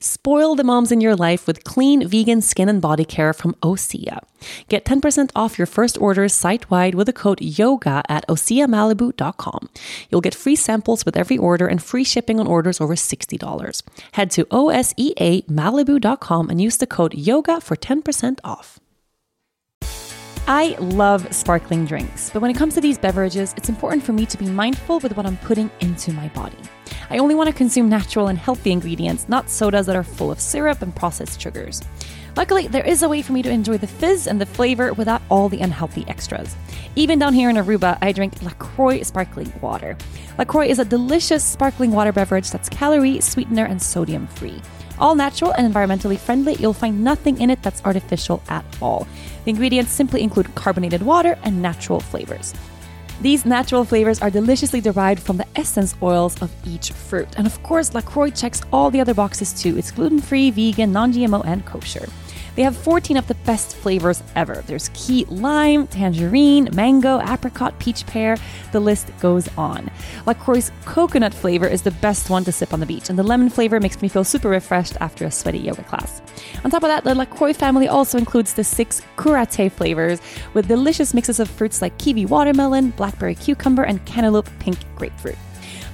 Spoil the moms in your life with clean vegan skin and body care from Osea. Get 10% off your first orders site wide with the code YOGA at OseaMalibu.com. You'll get free samples with every order and free shipping on orders over $60. Head to OSEAMalibu.com and use the code YOGA for 10% off. I love sparkling drinks, but when it comes to these beverages, it's important for me to be mindful with what I'm putting into my body. I only want to consume natural and healthy ingredients, not sodas that are full of syrup and processed sugars. Luckily, there is a way for me to enjoy the fizz and the flavor without all the unhealthy extras. Even down here in Aruba, I drink LaCroix sparkling water. LaCroix is a delicious sparkling water beverage that's calorie, sweetener, and sodium free. All natural and environmentally friendly, you'll find nothing in it that's artificial at all. The ingredients simply include carbonated water and natural flavors. These natural flavors are deliciously derived from the essence oils of each fruit. And of course, LaCroix checks all the other boxes too. It's gluten free, vegan, non GMO, and kosher. They have 14 of the best flavors ever. There's key lime, tangerine, mango, apricot, peach pear. The list goes on. LaCroix's coconut flavor is the best one to sip on the beach, and the lemon flavor makes me feel super refreshed after a sweaty yoga class. On top of that, the LaCroix family also includes the six curate flavors with delicious mixes of fruits like kiwi watermelon, blackberry cucumber, and cantaloupe pink grapefruit.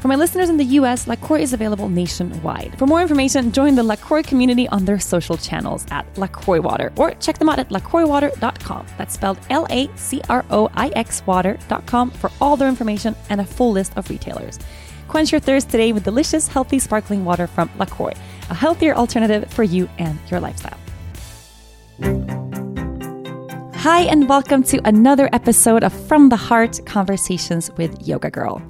For my listeners in the US, LaCroix is available nationwide. For more information, join the LaCroix community on their social channels at LaCroix Water or check them out at lacroixwater.com. That's spelled L A C R O I X water.com for all their information and a full list of retailers. Quench your thirst today with delicious, healthy, sparkling water from LaCroix, a healthier alternative for you and your lifestyle. Hi, and welcome to another episode of From the Heart Conversations with Yoga Girl.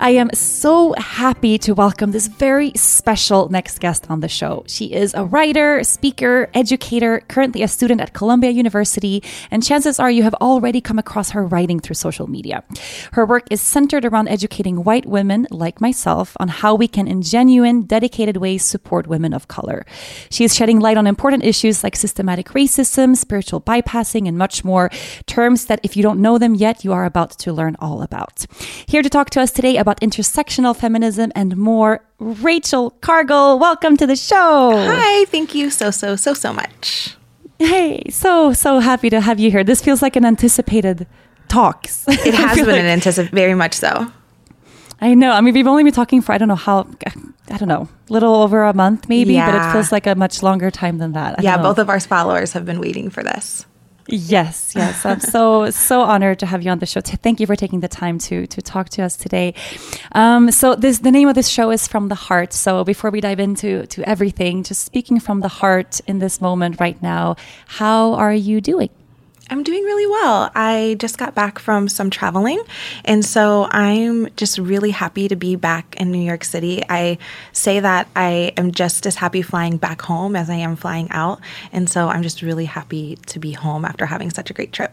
I am so happy to welcome this very special next guest on the show. She is a writer, speaker, educator, currently a student at Columbia University, and chances are you have already come across her writing through social media. Her work is centered around educating white women like myself on how we can, in genuine, dedicated ways, support women of color. She is shedding light on important issues like systematic racism, spiritual bypassing, and much more. Terms that, if you don't know them yet, you are about to learn all about. Here to talk to us today about intersectional feminism and more, Rachel Cargle. Welcome to the show. Hi, thank you so, so, so, so much. Hey, so, so happy to have you here. This feels like an anticipated talks. It has been like, an anticipated, very much so. I know. I mean, we've only been talking for, I don't know how, I don't know, little over a month maybe, yeah. but it feels like a much longer time than that. I yeah, both of our followers have been waiting for this. Yes, yes. I'm so so honored to have you on the show. Thank you for taking the time to to talk to us today. Um, so this the name of this show is From the Heart. So before we dive into to everything, just speaking from the heart in this moment right now, how are you doing? I'm doing really well. I just got back from some traveling, and so I'm just really happy to be back in New York City. I say that I am just as happy flying back home as I am flying out, and so I'm just really happy to be home after having such a great trip.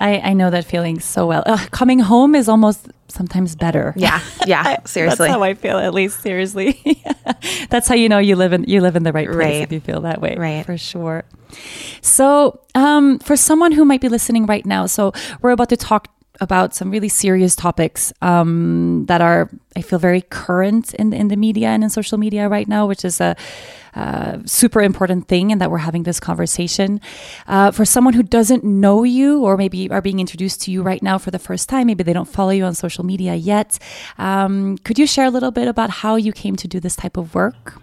I, I know that feeling so well. coming home is almost sometimes better. Yeah, yeah. Seriously, that's how I feel. At least, seriously, that's how you know you live in you live in the right place right. if you feel that way. Right, for sure. So, um, for someone who might be listening right now, so we're about to talk about some really serious topics um, that are, I feel, very current in in the media and in social media right now, which is a uh, super important thing, and that we're having this conversation. Uh, for someone who doesn't know you, or maybe are being introduced to you right now for the first time, maybe they don't follow you on social media yet, um, could you share a little bit about how you came to do this type of work?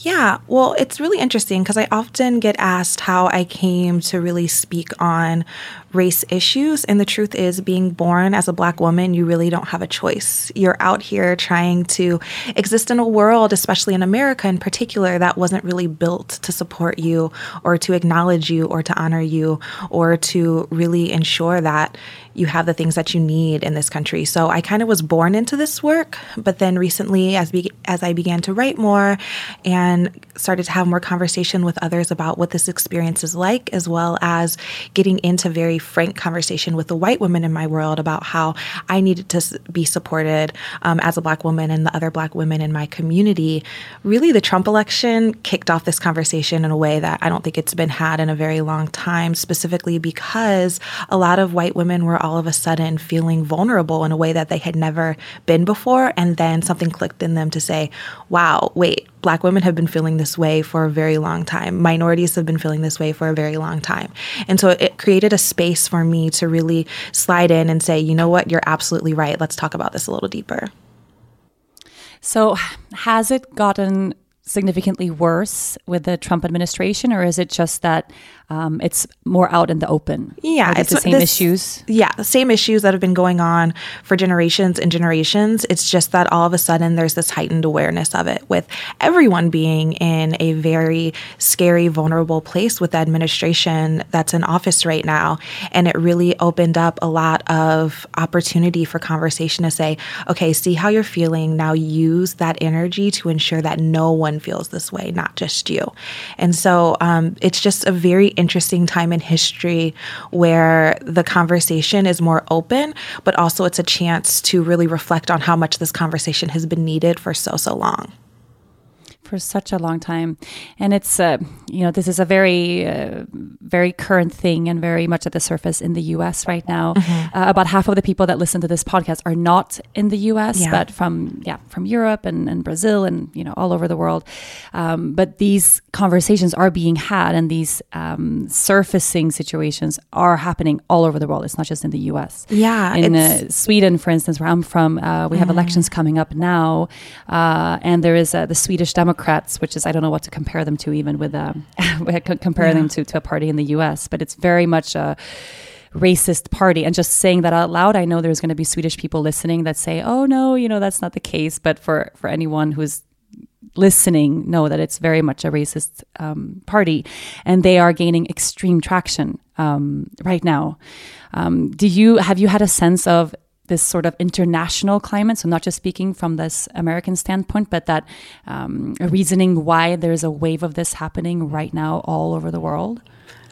Yeah, well, it's really interesting because I often get asked how I came to really speak on race issues. And the truth is, being born as a black woman, you really don't have a choice. You're out here trying to exist in a world, especially in America in particular, that wasn't really built to support you or to acknowledge you or to honor you or to really ensure that you have the things that you need in this country. So I kind of was born into this work, but then recently, as be- as I began to write more and started to have more conversation with others about what this experience is like, as well as getting into very frank conversation with the white women in my world about how I needed to be supported um, as a black woman and the other black women in my community. Really, the Trump election kicked off this conversation in a way that I don't think it's been had in a very long time, specifically because a lot of white women were all of a sudden feeling vulnerable in a way that they had never been before. And then something clicked in them to say, wow, wait, Black women have been feeling this way for a very long time. Minorities have been feeling this way for a very long time. And so it created a space for me to really slide in and say, you know what, you're absolutely right. Let's talk about this a little deeper. So, has it gotten significantly worse with the Trump administration, or is it just that um, it's more out in the open. Yeah, it's the same this, issues. Yeah, the same issues that have been going on for generations and generations. It's just that all of a sudden there's this heightened awareness of it, with everyone being in a very scary, vulnerable place with the administration that's in office right now. And it really opened up a lot of opportunity for conversation to say, okay, see how you're feeling. Now use that energy to ensure that no one feels this way, not just you. And so um, it's just a very interesting time in history where the conversation is more open, but also it's a chance to really reflect on how much this conversation has been needed for so, so long for such a long time. And it's, uh, you know, this is a very, uh, very current thing and very much at the surface in the US right now. Mm-hmm. Uh, about half of the people that listen to this podcast are not in the US, yeah. but from, yeah, from Europe and, and Brazil and, you know, all over the world. Um, but these conversations are being had and these um, surfacing situations are happening all over the world. It's not just in the US. Yeah. In uh, Sweden, for instance, where I'm from, uh, we have mm. elections coming up now. Uh, and there is the Swedish Democrat Democrats, which is I don't know what to compare them to, even with um, compare yeah. them to, to a party in the U.S. But it's very much a racist party. And just saying that out loud, I know there's going to be Swedish people listening that say, "Oh no, you know that's not the case." But for for anyone who's listening, know that it's very much a racist um, party, and they are gaining extreme traction um, right now. Um, do you have you had a sense of this sort of international climate. So, not just speaking from this American standpoint, but that um, reasoning why there's a wave of this happening right now all over the world?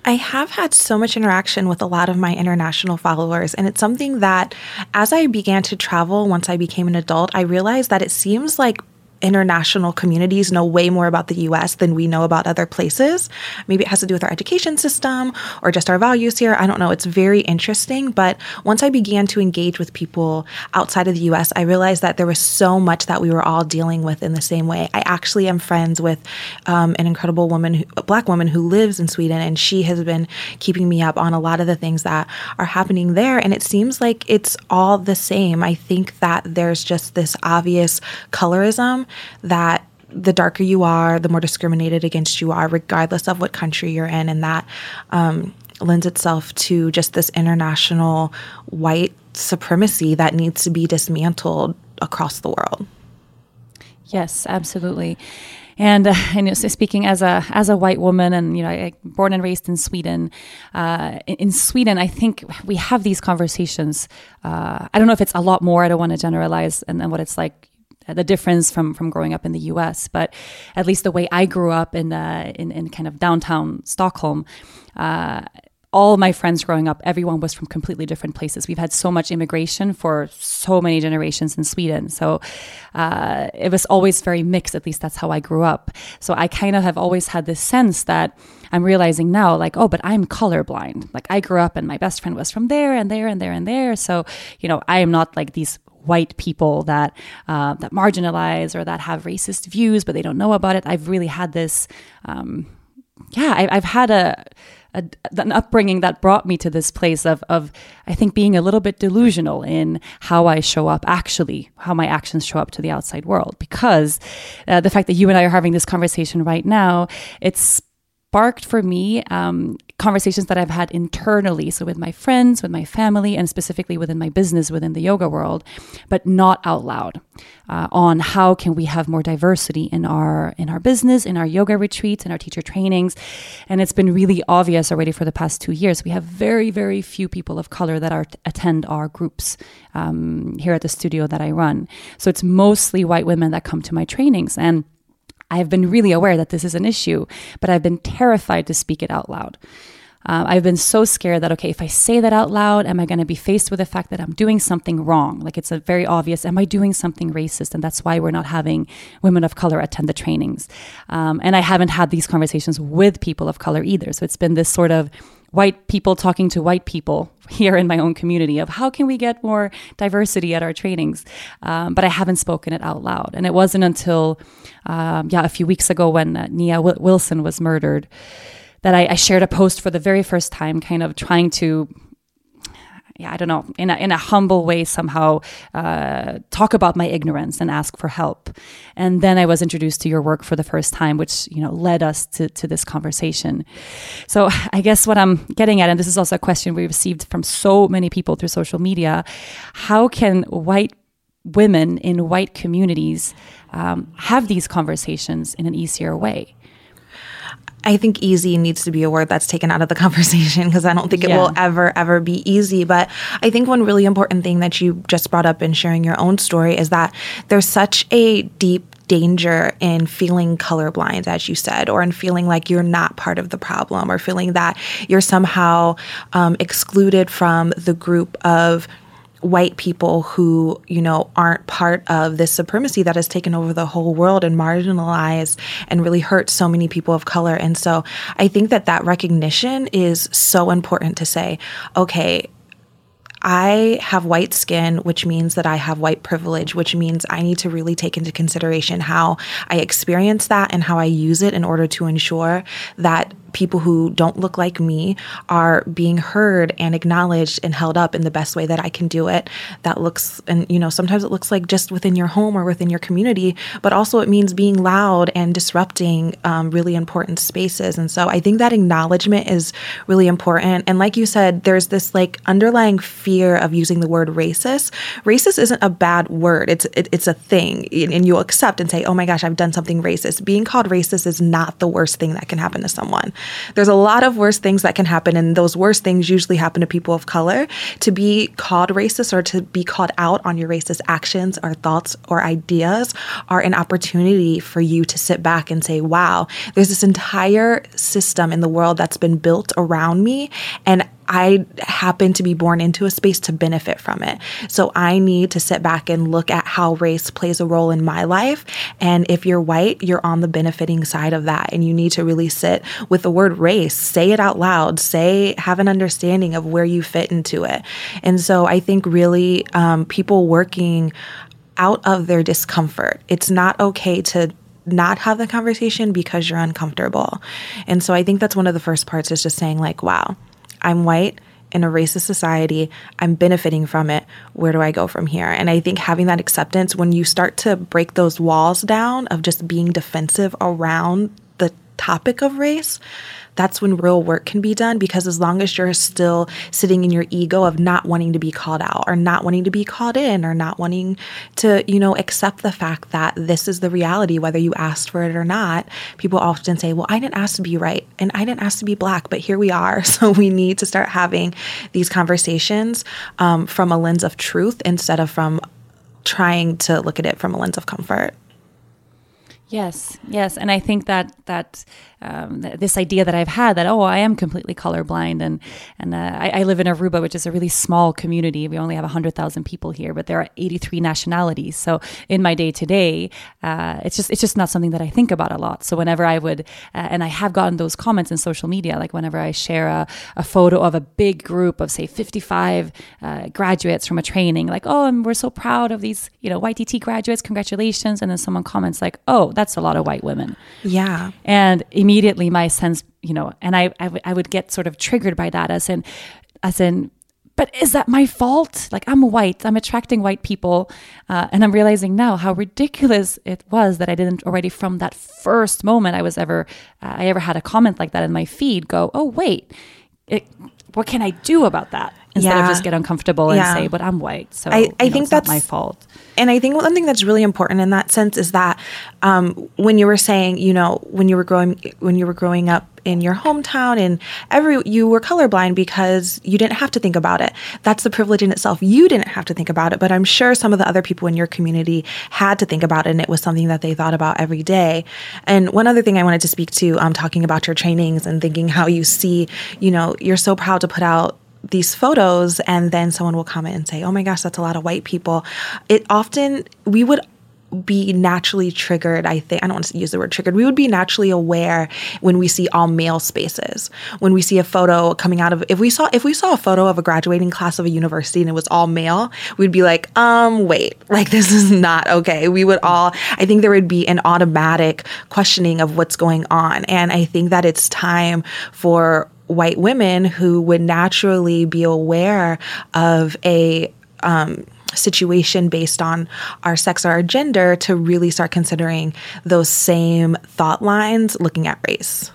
I have had so much interaction with a lot of my international followers, and it's something that as I began to travel once I became an adult, I realized that it seems like international communities know way more about the US than we know about other places. Maybe it has to do with our education system or just our values here. I don't know. It's very interesting. But once I began to engage with people outside of the US, I realized that there was so much that we were all dealing with in the same way. I actually am friends with um, an incredible woman, who, a black woman who lives in Sweden, and she has been keeping me up on a lot of the things that are happening there. And it seems like it's all the same. I think that there's just this obvious colorism that the darker you are, the more discriminated against you are, regardless of what country you're in. And that um, lends itself to just this international white supremacy that needs to be dismantled across the world. Yes, absolutely. And, uh, and so speaking as a as a white woman, and you know, I, born and raised in Sweden. Uh, in, in, Sweden, I think we have these conversations. Uh, I don't know if it's a lot more. I don't want to generalize, and, and what it's like the difference from from growing up in the U.S. But at least the way I grew up in uh, in, in kind of downtown Stockholm. Uh, all my friends growing up, everyone was from completely different places. We've had so much immigration for so many generations in Sweden. So uh, it was always very mixed. At least that's how I grew up. So I kind of have always had this sense that I'm realizing now, like, oh, but I'm colorblind. Like, I grew up and my best friend was from there and there and there and there. So, you know, I am not like these white people that uh, that marginalize or that have racist views, but they don't know about it. I've really had this, um, yeah, I, have had a, a, an upbringing that brought me to this place of of I think being a little bit delusional in how I show up, actually, how my actions show up to the outside world. Because uh, the fact that you and I are having this conversation right now, it's sparked for me um, conversations that I've had internally. So with my friends, with my family, and specifically within my business within the yoga world, but not out loud. Uh, on how can we have more diversity in our in our business, in our yoga retreats, in our teacher trainings, and it's been really obvious already for the past two years. We have very very few people of color that are attend our groups um, here at the studio that I run. So it's mostly white women that come to my trainings and I have been really aware that this is an issue, but I've been terrified to speak it out loud. Uh, I've been so scared that, okay, if I say that out loud, am I going to be faced with the fact that I'm doing something wrong? Like it's a very obvious, am I doing something racist? And that's why we're not having women of color attend the trainings. Um, and I haven't had these conversations with people of color either. So it's been this sort of white people talking to white people here in my own community of how can we get more diversity at our trainings. Um, but i haven't spoken it out loud. And it wasn't until um, yeah a few weeks ago when uh, nia wilson was murdered that I, I shared a post for the very first time kind of trying to yeah, I don't know, in a, in a humble way somehow uh, talk about my ignorance and ask for help. And then I was introduced to your work for the first time, which, you know, led us to, to this conversation. So I guess what I'm getting at, and this is also a question we received from so many people through social media, how can white women in white communities um, have these conversations in an easier way? I think easy needs to be a word that's taken out of the conversation because I don't think it yeah. will ever, ever be easy. But I think one really important thing that you just brought up in sharing your own story is that there's such a deep danger in feeling colorblind, as you said, or in feeling like you're not part of the problem, or feeling that you're somehow um, excluded from the group of white people who, you know, aren't part of this supremacy that has taken over the whole world and marginalized and really hurt so many people of color. And so I think that that recognition is so important to say, okay, I have white skin, which means that I have white privilege, which means I need to really take into consideration how I experience that and how I use it in order to ensure that people who don't look like me are being heard and acknowledged and held up in the best way that I can do it. That looks, and you know, sometimes it looks like just within your home or within your community, but also it means being loud and disrupting um, really important spaces. And so I think that acknowledgement is really important. And like you said, there's this like underlying fear of using the word racist. Racist isn't a bad word. It's it, it's a thing, and you'll accept and say, "Oh my gosh, I've done something racist." Being called racist is not the worst thing that can happen to someone. There's a lot of worse things that can happen, and those worst things usually happen to people of color. To be called racist or to be called out on your racist actions or thoughts or ideas are an opportunity for you to sit back and say, wow, there's this entire system in the world that's been built around me, and I happen to be born into a space to benefit from it. So I need to sit back and look at how race plays a role in my life. And if you're white, you're on the benefiting side of that. And you need to really sit with the word race, say it out loud, say, have an understanding of where you fit into it. And so I think really um, people working out of their discomfort, it's not okay to not have the conversation because you're uncomfortable. And so I think that's one of the first parts is just saying, like, wow, I'm white in a racist society. I'm benefiting from it. Where do I go from here? And I think having that acceptance, when you start to break those walls down of just being defensive around the topic of race, that's when real work can be done because as long as you're still sitting in your ego of not wanting to be called out or not wanting to be called in or not wanting to, you know, accept the fact that this is the reality, whether you asked for it or not, people often say, well, I didn't ask to be right and I didn't ask to be black, but here we are. So we need to start having these conversations um, from a lens of truth instead of from trying to look at it from a lens of comfort. Yes, yes, and I think that that um, th- this idea that I've had that oh I am completely colorblind and and uh, I, I, live in Aruba, which is a really small community. We only have hundred thousand people here, but there are eighty three nationalities. So in my day to day, it's just it's just not something that I think about a lot. So whenever I would, uh, and I have gotten those comments in social media, like whenever I share a, a photo of a big group of say fifty five uh, graduates from a training, like oh and we're so proud of these you know YTT graduates, congratulations, and then someone comments like oh that's a lot of white women. Yeah. And immediately my sense, you know, and I, I, w- I would get sort of triggered by that as in, as in, but is that my fault? Like I'm white, I'm attracting white people, uh, and I'm realizing now how ridiculous it was that I didn't already from that first moment I was ever, uh, I ever had a comment like that in my feed. Go, oh wait, it, what can I do about that? Instead yeah. of just get uncomfortable and yeah. say, but I'm white, so I, I know, think that's my fault and I think one thing that's really important in that sense is that um, when you were saying, you know, when you were growing when you were growing up in your hometown and every you were colorblind because you didn't have to think about it. That's the privilege in itself. You didn't have to think about it, but I'm sure some of the other people in your community had to think about it and it was something that they thought about every day. And one other thing I wanted to speak to, um, talking about your trainings and thinking how you see, you know, you're so proud to put out these photos and then someone will comment and say, "Oh my gosh, that's a lot of white people." It often we would be naturally triggered. I think I don't want to use the word triggered. We would be naturally aware when we see all male spaces. When we see a photo coming out of if we saw if we saw a photo of a graduating class of a university and it was all male, we'd be like, um, wait, like this is not okay. We would all I think there would be an automatic questioning of what's going on. And I think that it's time for white women who would naturally be aware of a um, situation based on our sex or our gender to really start considering those same thought lines looking at race.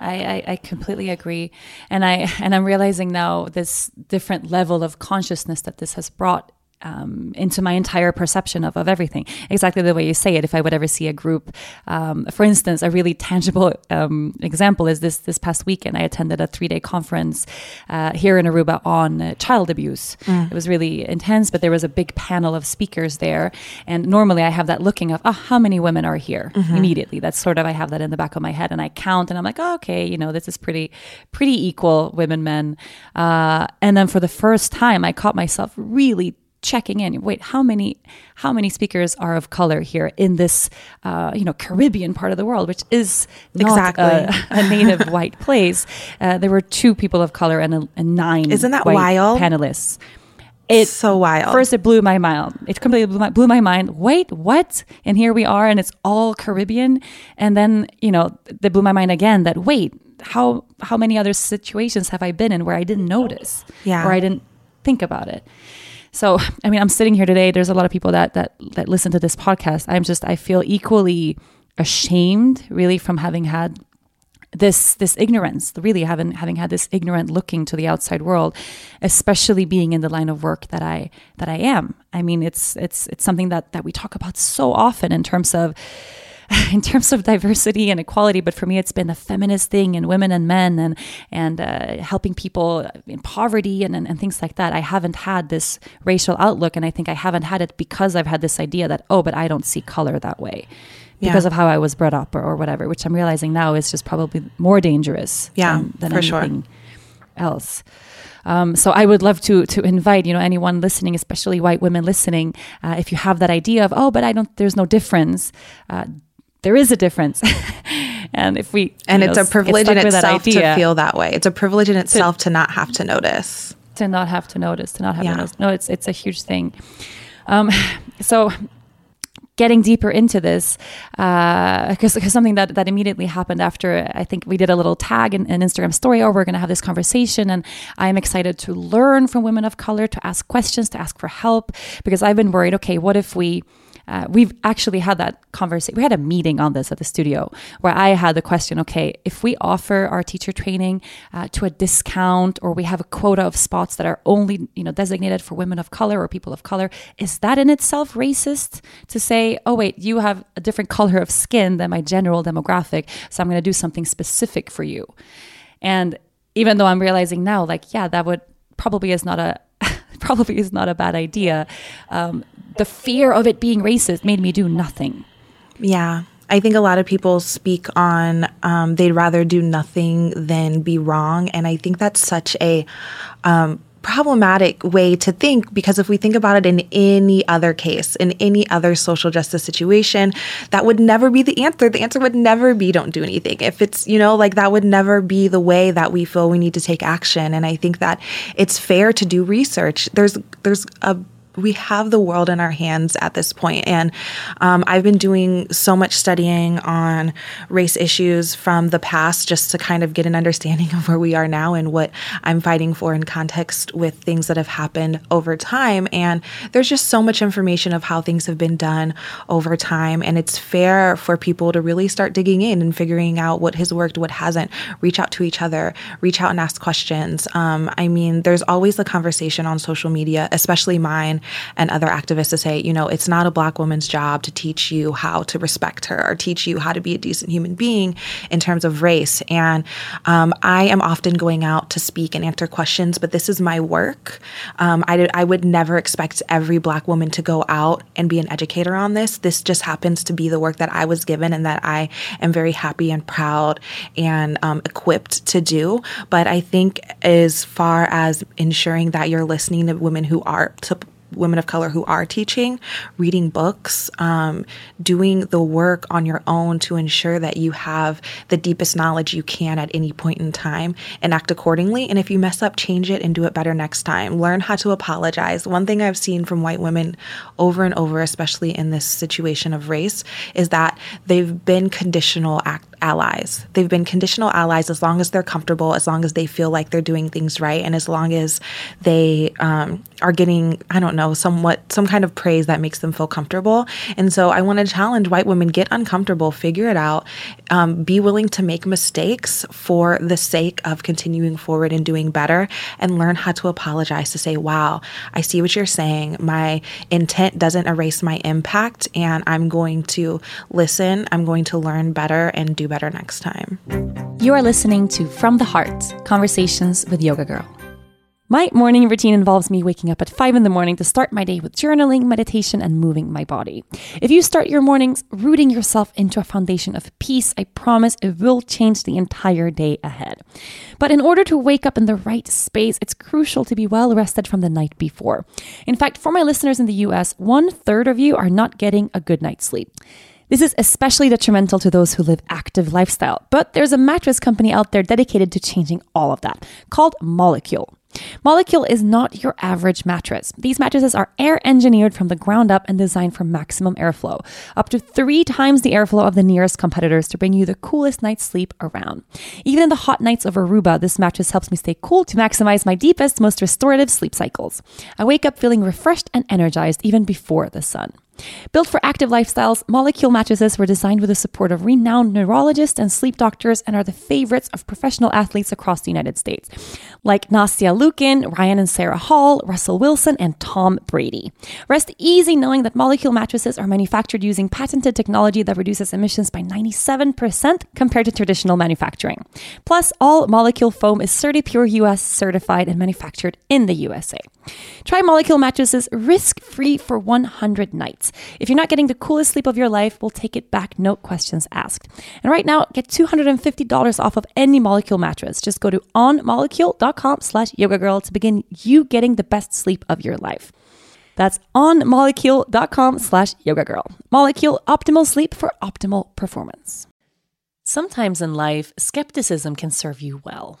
I, I, completely agree, and I and I'm realizing now this different level of consciousness that this has brought um, into my entire perception of, of everything. Exactly the way you say it. If I would ever see a group, um, for instance, a really tangible um, example is this this past weekend. I attended a three day conference uh, here in Aruba on uh, child abuse. Mm. It was really intense, but there was a big panel of speakers there. And normally I have that looking of, oh, how many women are here mm-hmm. immediately? That's sort of, I have that in the back of my head and I count and I'm like, oh, okay, you know, this is pretty, pretty equal women, men. Uh, and then for the first time, I caught myself really checking in wait how many how many speakers are of color here in this uh, you know caribbean part of the world which is exactly a, a, native white place uh, there were two people of color and, a, and nine isn't that wild panelists it's so wild. First, it blew my mind. It completely blew my, blew my mind. Wait, what? And here we are, and it's all Caribbean. And then, you know, they blew my mind again. That wait, how how many other situations have I been in where I didn't notice, yeah, or I didn't think about it? So, I mean, I'm sitting here today. There's a lot of people that that that listen to this podcast. I'm just I feel equally ashamed, really, from having had this this ignorance really having having had this ignorant looking to the outside world especially being in the line of work that i that i am i mean it's it's it's something that that we talk about so often in terms of in terms of diversity and equality, but for me, it's been the feminist thing and women and men and and uh, helping people in poverty and, and, and things like that. I haven't had this racial outlook, and I think I haven't had it because I've had this idea that oh, but I don't see color that way because yeah. of how I was brought up or, or, whatever, which I'm realizing now is just probably more dangerous yeah, than, than anything sure. else. Um, so I would love to to invite you know anyone listening, especially white women listening, uh, if you have that idea of oh, but I don't, there's no difference. Uh, there is a difference. and if we and it's know, a privilege in itself to feel that way. It's a privilege in itself to, to, not have to notice. To not have to notice. To not have yeah. to notice. No, it's it's a huge thing. Um, so getting deeper into this because uh, something that, that immediately happened after I think we did a little tag in an Instagram story or oh, we're going to have this conversation and I'm excited to learn from women of color to ask questions to ask for help because I've been worried okay what if we uh, we've actually had that conversation. We had a meeting on this at the studio where I had the question okay, if we offer our teacher training uh, to a discount or we have a quota of spots that are only you know designated for women of color or people of color, is that in itself racist to say, oh, wait, you have a different color of skin than my general demographic, so I'm going to do something specific for you? And even though I'm realizing now, like, yeah, that would probably is not a probably is not a bad idea. Um, the fear of it being racist made me do nothing. Yeah. I think a lot of people speak on um, they'd rather do nothing than be wrong. And I think that's such a um, problematic way to think because if we think about it in any other case, in any other social justice situation, that would never be the answer. The answer would never be don't do anything. If it's, you know, like that would never be the way that we feel we need to take action. And I think that it's fair to do research. There's there's a we have the world in our hands at this point. And um, I've been doing so much studying on race issues from the past just to kind of get an understanding of where we are now and what I'm fighting for in context with things that have happened over time. And there's just so much information of how things have been done over time. And it's fair for people to really start digging in and figuring out what has worked, what hasn't, reach out to each other, reach out and ask questions. Um, I mean, there's always the conversation on social media, especially mine and other activists to say, you know, it's not a black woman's job to teach you how to respect her or teach you how to be a decent human being in terms of race. And um, I am often going out to speak and answer questions, but this is my work. Um, I, I would never expect every black woman to go out and be an educator on this. This just happens to be the work that I was given and that I am very happy and proud and um, equipped to do. But I think as far as ensuring that you're listening to women who are to women of color who are teaching, reading books, um, doing the work on your own to ensure that you have the deepest knowledge you can at any point in time and act accordingly. And if you mess up, change it and do it better next time. Learn how to apologize. One thing I've seen from white women over and over, especially in this situation of race, is that they've been conditional act allies. They've been conditional allies as long as they're comfortable, as long as they feel like they're doing things right, and as long as they um, are getting, I don't know, somewhat some kind of praise that makes them feel comfortable. And so I want to challenge white women: get uncomfortable, figure it out, um, be willing to make mistakes for the sake of continuing forward and doing better, and learn how to apologize. To say, "Wow, I see what you're saying. My intent doesn't erase my impact, and I'm going to listen. I'm going to learn better and do better next time. You are listening to From the Heart Conversations with Yoga Girl. My morning routine involves me waking up at 5 in the morning to start my day with journaling, meditation, and moving my body. If you start your mornings rooting yourself into a foundation of peace, I promise it will change the entire day ahead. But in order to wake up in the right space, it's crucial to be well rested from the night before. In fact, for my listeners in the US, one third of you are not getting a good night's sleep. This is especially detrimental to those who live active lifestyle, but there's a mattress company out there dedicated to changing all of that, called Molecule. Molecule is not your average mattress. These mattresses are air engineered from the ground up and designed for maximum airflow, up to three times the airflow of the nearest competitors to bring you the coolest night's sleep around. Even in the hot nights of Aruba, this mattress helps me stay cool to maximize my deepest, most restorative sleep cycles. I wake up feeling refreshed and energized even before the sun. Built for active lifestyles, molecule mattresses were designed with the support of renowned neurologists and sleep doctors and are the favorites of professional athletes across the United States, like Nastia Liukin, Ryan and Sarah Hall, Russell Wilson, and Tom Brady. Rest easy knowing that molecule mattresses are manufactured using patented technology that reduces emissions by 97% compared to traditional manufacturing. Plus, all molecule foam is CertiPure US certified and manufactured in the USA. Try Molecule mattresses risk free for 100 nights. If you're not getting the coolest sleep of your life, we'll take it back, no questions asked. And right now, get $250 off of any Molecule mattress. Just go to onmolecule.com slash yoga girl to begin you getting the best sleep of your life. That's onmolecule.com slash yoga girl. Molecule optimal sleep for optimal performance. Sometimes in life, skepticism can serve you well.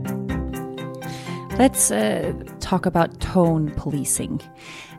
Let's uh, talk about tone policing.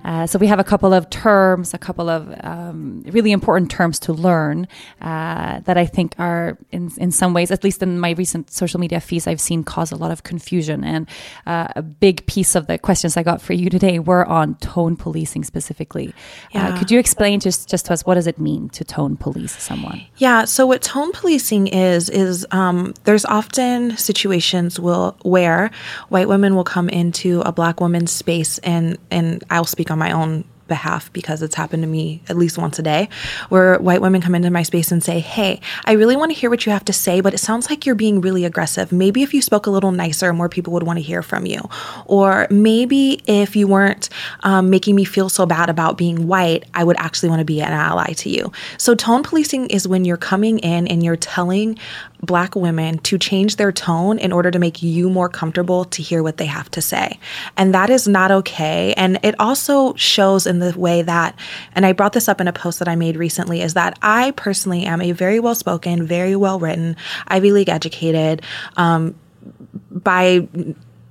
Uh, so we have a couple of terms, a couple of um, really important terms to learn uh, that I think are, in in some ways, at least in my recent social media feeds, I've seen cause a lot of confusion. And uh, a big piece of the questions I got for you today were on tone policing specifically. Uh, yeah. could you explain just just to us what does it mean to tone police someone? Yeah. So what tone policing is is um, there's often situations will where white women will come into a black woman's space and and I'll speak on my own behalf because it's happened to me at least once a day where white women come into my space and say, Hey, I really want to hear what you have to say, but it sounds like you're being really aggressive. Maybe if you spoke a little nicer, more people would want to hear from you. Or maybe if you weren't um, making me feel so bad about being white, I would actually want to be an ally to you. So, tone policing is when you're coming in and you're telling black women to change their tone in order to make you more comfortable to hear what they have to say. And that is not okay. And it also shows in the way that, and I brought this up in a post that I made recently, is that I personally am a very well spoken, very well written, Ivy League educated, um, by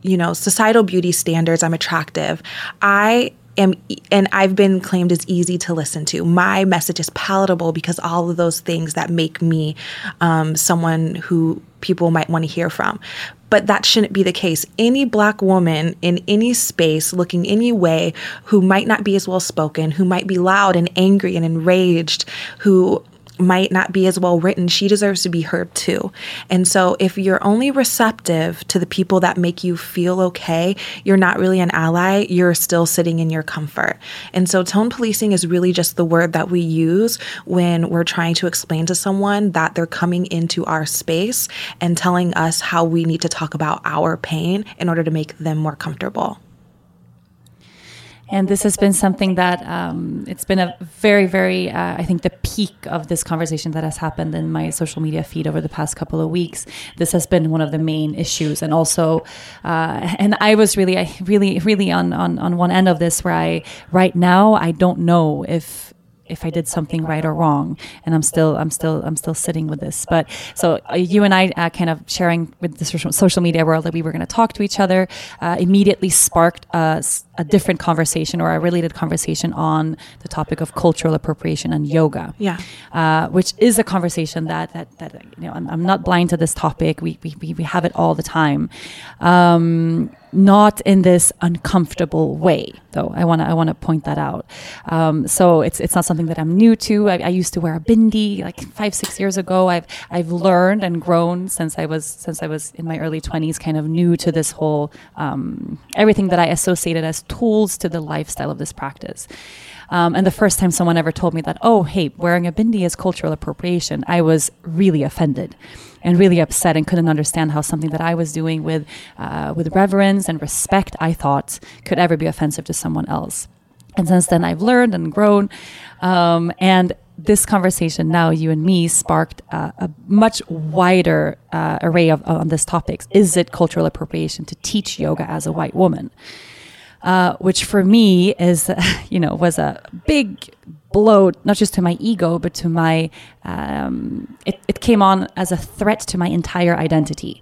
you know societal beauty standards i'm attractive i am and I've been claimed as easy to listen to. My message is palatable because all of those things that make me um, someone who people might want to hear from. But that shouldn't be the case. Any black woman in any space, looking any way, who might not be as well spoken, who might be loud and angry and enraged, who might not be as well written, she deserves to be heard too. And so, if you're only receptive to the people that make you feel okay, you're not really an ally, you're still sitting in your comfort. And so, tone policing is really just the word that we use when we're trying to explain to someone that they're coming into our space and telling us how we need to talk about our pain in order to make them more comfortable. And this has been something that um, it's been a very, very, uh, I think, the peak of this conversation that has happened in my social media feed over the past couple of weeks. This has been one of the main issues, and also, uh, and I was really, really, really on, on on one end of this where I right now I don't know if if I did something right or wrong, and I'm still I'm still I'm still sitting with this. But so uh, you and I uh, kind of sharing with the social media world that we were going to talk to each other uh, immediately sparked a different conversation or a related conversation on the topic of cultural appropriation and yoga. Yeah, uh, which is a conversation that that that you know I'm, I'm not blind to this topic. We we we have it all the time. Um, not in this uncomfortable way though i want to i want to point that out um, so it's it's not something that i'm new to I, I, used to wear a bindi like five six years ago i've i've learned and grown since i was since i was in my early 20s kind of new to this whole um, everything that i associated as tools to the lifestyle of this practice um, and the first time someone ever told me that oh hey wearing a bindi is cultural appropriation i was really offended and really upset and couldn't understand how something that I was doing with uh, with reverence and respect I thought could ever be offensive to someone else. And since then, I've learned and grown. Um, and this conversation now, you and me, sparked uh, a much wider uh, array of on this topic. Is it cultural appropriation to teach yoga as a white woman? Uh, which for me is, you know, was a big blow, not just to my ego, but to my, um, it, it came on as a threat to my entire identity.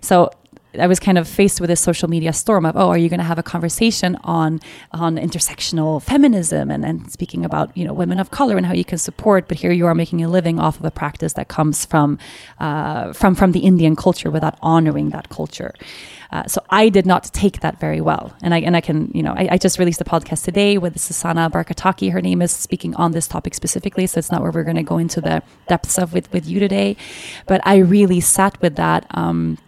So I was kind of faced with this social media storm of, oh, are you going to have a conversation on on intersectional feminism and, and speaking about you know women of color and how you can support, but here you are making a living off of a practice that comes from uh, from from the Indian culture without honoring that culture. Uh, so I did not take that very well, and I and I can you know I, I just released a podcast today with Susanna Barkataki. Her name is speaking on this topic specifically, so it's not where we're going to go into the depths of with with you today, but I really sat with that. Um,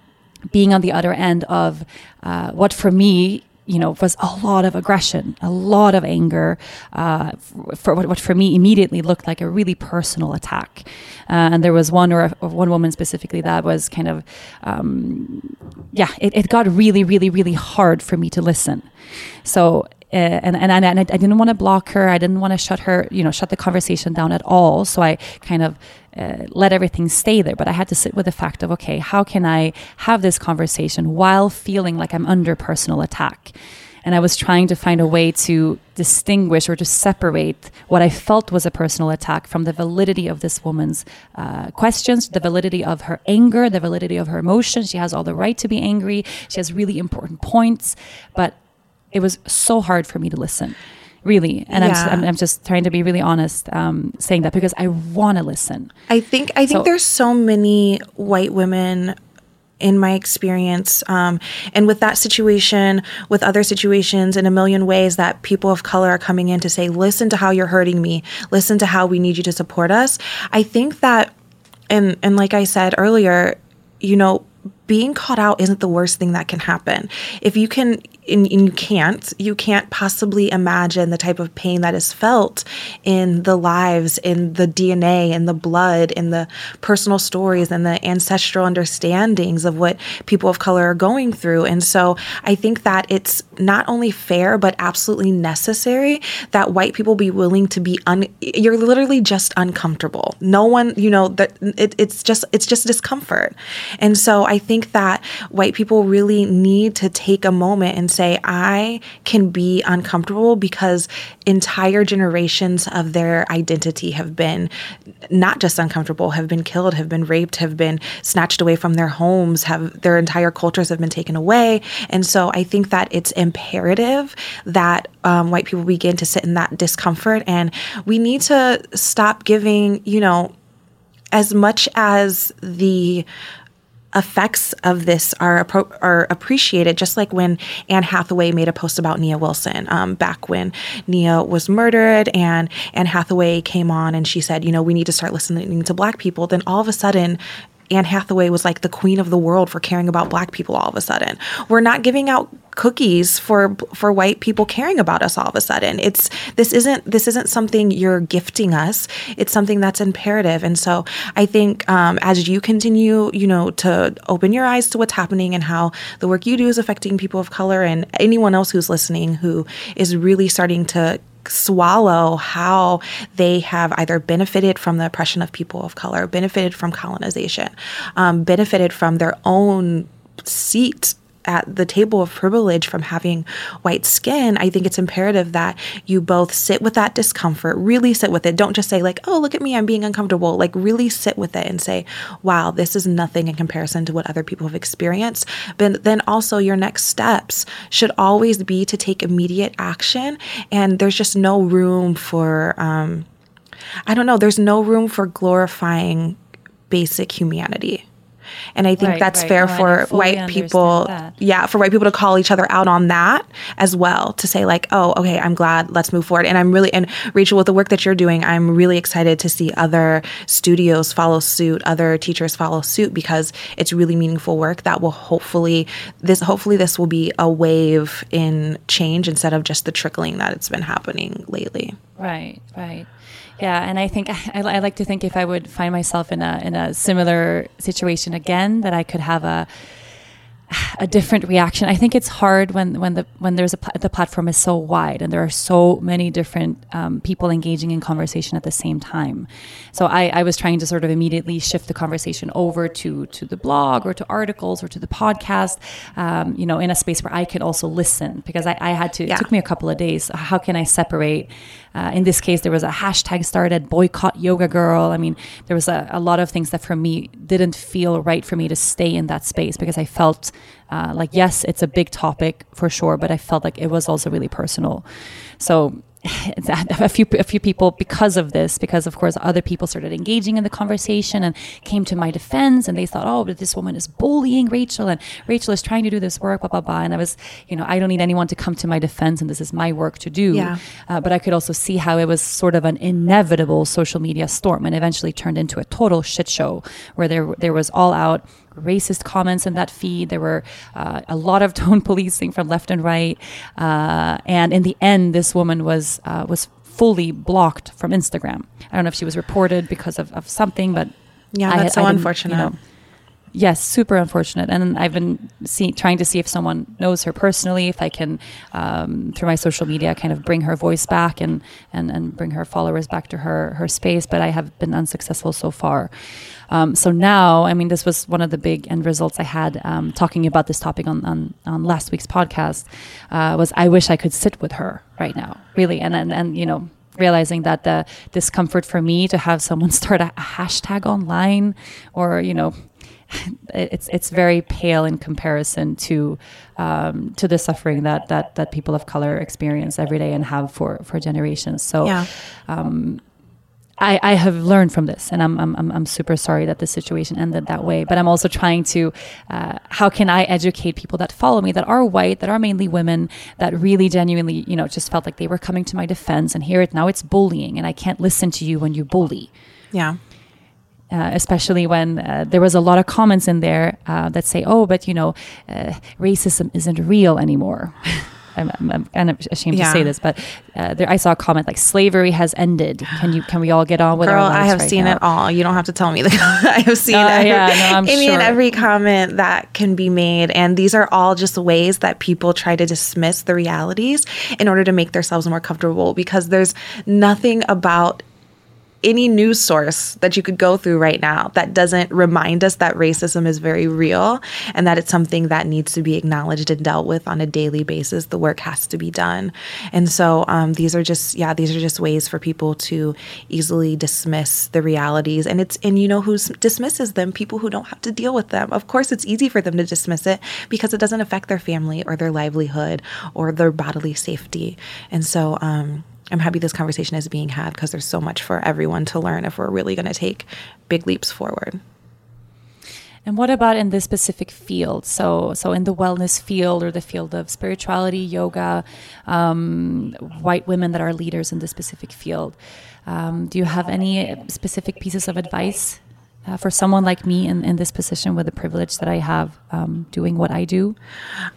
being on the other end of uh, what for me you know was a lot of aggression a lot of anger uh, for what, what, for me immediately looked like a really personal attack. Uh, and there was one or, a, or, one woman specifically that was kind of um, yeah it, it got really really really hard for me to listen. So uh, and, and, and I didn't want to block her. I didn't want to shut her, you know, shut the conversation down at all. So I kind of uh, let everything stay there. But I had to sit with the fact of, okay, how can I have this conversation while feeling like I'm under personal attack? And I was trying to find a way to distinguish or to separate what I felt was a personal attack from the validity of this woman's uh, questions, the validity of her anger, the validity of her emotions. She has all the right to be angry. She has really important points. But it was so hard for me to listen really. And yeah. I'm, I'm just trying to be really honest um, saying that because i want to listen. I think i think so, there's so many white women in my experience um, and with that situation with other situations in a million ways that people of color are coming in to say listen to how you're hurting me. Listen to how we need you to support us. I think that and and like i said earlier you know being caught out isn't the worst thing that can happen. If you can and, and, you can't you can't possibly imagine the type of pain that is felt in the lives in the dna in the blood in the personal stories and the ancestral understandings of what people of color are going through. And so i think that it's not only fair but absolutely necessary that white people be willing to be un you're literally just uncomfortable. No one you know that it, it's just it's just discomfort. And so i think that white people really need to take a moment and say, I can be uncomfortable because entire generations of their identity have been not just uncomfortable, have been killed, have been raped, have been snatched away from their homes, have their entire cultures have been taken away. And so I think that it's imperative that um, white people begin to sit in that discomfort. And we need to stop giving, you know, as much as the effects of this are are appreciated. Just like when Anne Hathaway made a post about Nia Wilson um, back when Nia was murdered, and Anne Hathaway came on and she said, you know, we need to start listening to Black people. Then all of a sudden, Anne Hathaway was like the queen of the world for caring about black people all of a sudden. We're not giving out cookies for for white people caring about us all of a sudden. It's this isn't this isn't something you're gifting us. It's something that's imperative. And so I think um, as you continue, you know, to open your eyes to what's happening and how the work you do is affecting people of color and anyone else who's listening who is really starting to swallow how they have either benefited from the oppression of people of color, benefited from colonization, um, benefited from their own seat at the table of privilege from having white skin, I think it's imperative that you both sit with that discomfort, really sit with it. Don't just say, like, oh, look at me, I'm being uncomfortable. Like, really sit with it and say, wow, this is nothing in comparison to what other people have experienced. But then also, your next steps should always be to take immediate action. And there's just no room for, um, I don't know, there's no room for glorifying basic humanity and I think right, that's right. fair oh, for white people. That. Yeah, for white people to call each other out on that as well, to say, like, oh, okay, I'm glad, let's move forward. And I'm really, and Rachel, with the work that you're doing, I'm really excited to see other studios follow suit, other teachers follow suit, because it's really meaningful work that will hopefully, this, hopefully, this will be a wave in change instead of just the trickling that it's been happening lately. Right, right. Yeah, and I think I, I, like to think if I would find myself in a in a similar situation again, that I could have a a different reaction. I think it's hard when when the when there's a the platform is so wide and there are so many different um, people engaging in conversation at the same time. So I, I was trying to sort of immediately shift the conversation over to to the blog or to articles or to the podcast. Um, you know, in a space where I can also listen because I, I had to. Yeah. It took me a couple of days. How can I separate? Uh, in this case, there was a hashtag started boycott yoga girl. I mean, there was a, a lot of things that for me didn't feel right for me to stay in that space because I felt Uh, like, yes, it's a big topic for sure, but I felt like it was also really personal. So a few a few people because of this because of course other people started engaging in the conversation and came to my defense and they thought oh but this woman is bullying Rachel and Rachel is trying to do this work blah blah blah and I was you know I don't need anyone to come to my defense and this is my work to do yeah. Uh, but I could also see how it was sort of an inevitable social media storm and eventually turned into a total shit show where there there was all out racist comments in that feed. There were uh, a lot of tone policing from left and right, uh, and in the end, this woman was uh, was fully blocked from Instagram. I don't know if she was reported because of, of something, but yeah, that's I, so I unfortunate. You know, yes, super unfortunate. And I've been see, trying to see if someone knows her personally, if I can, um, through my social media, kind of bring her voice back and, and, and bring her followers back to her, her space. But I have been unsuccessful so far. Um, so now, I mean, this was one of the big end results I had um, talking about this topic on, on, on last week's podcast. Uh, was I wish I could sit with her right now, really, and and, and you know realizing that the discomfort for me to have someone start a, a hashtag online or you know it's it's very pale in comparison to um, to the suffering that that that people of color experience every day and have for for generations. So, yeah. um, I, I have learned from this, and I'm, I'm, I'm super sorry that the situation ended that way. But I'm also trying to, uh, how can I educate people that follow me that are white, that are mainly women, that really genuinely, you know, just felt like they were coming to my defense, and here it now it's bullying, and I can't listen to you when you bully. Yeah. Uh, especially when uh, there was a lot of comments in there uh, that say, "Oh, but you know, uh, racism isn't real anymore." I'm, I'm, I'm, ashamed yeah. to say this, but uh, there, I saw a comment like "slavery has ended." Can you? Can we all get on with Girl, our lives I have right seen now? it all. You don't have to tell me. The, I have seen every, yeah, no, any sure. and every comment that can be made, and these are all just ways that people try to dismiss the realities in order to make themselves more comfortable. Because there's nothing about any news source that you could go through right now that doesn't remind us that racism is very real and that it's something that needs to be acknowledged and dealt with on a daily basis. The work has to be done. And so um, these are just, yeah, these are just ways for people to easily dismiss the realities. And it's, and you know who dismisses them? People who don't have to deal with them. Of course, it's easy for them to dismiss it because it doesn't affect their family or their livelihood or their bodily safety. And so, um, I'm happy this conversation is being had because there's so much for everyone to learn if we're really going to take big leaps forward. And what about in this specific field? So, so in the wellness field or the field of spirituality, yoga, um, white women that are leaders in this specific field. Um, do you have any specific pieces of advice uh, for someone like me in, in this position with the privilege that I have um, doing what I do?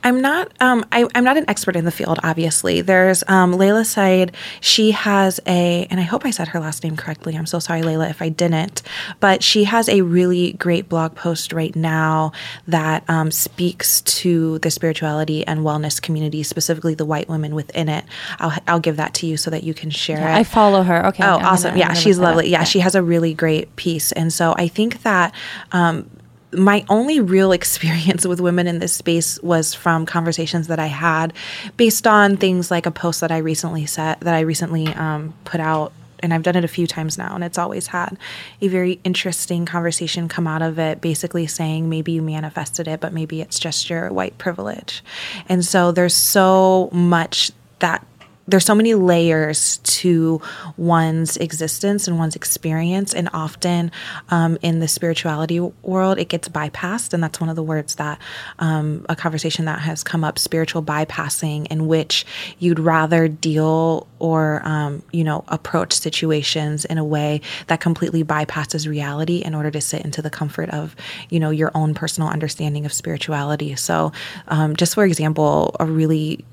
I'm not. Um, I, am not an expert in the field. Obviously, there's um, Layla Said. She has a, and I hope I said her last name correctly. I'm so sorry, Layla, if I didn't. But she has a really great blog post right now that um, speaks to the spirituality and wellness community, specifically the white women within it. I'll I'll give that to you so that you can share yeah, it. I follow her. Okay. Oh, I'm awesome. Gonna, yeah, she's lovely. Yeah, she has a really great piece, and so I think that um, my only real experience with women in this space was from conversations that I had based on things like a post that I recently set that I recently um, put out and I've done it a few times now, and it's always had a very interesting conversation come out of it, basically saying maybe you manifested it, but maybe it's just your white privilege. And so there's so much that there's so many layers to one's existence and one's experience. And often um, in the spirituality world it gets bypassed. And that's one of the words that um, a conversation that has come up spiritual bypassing in which you'd rather deal or um, you know approach situations in a way that completely bypasses reality in order to sit into the comfort of you know your own personal understanding of spirituality. So um, just for example a really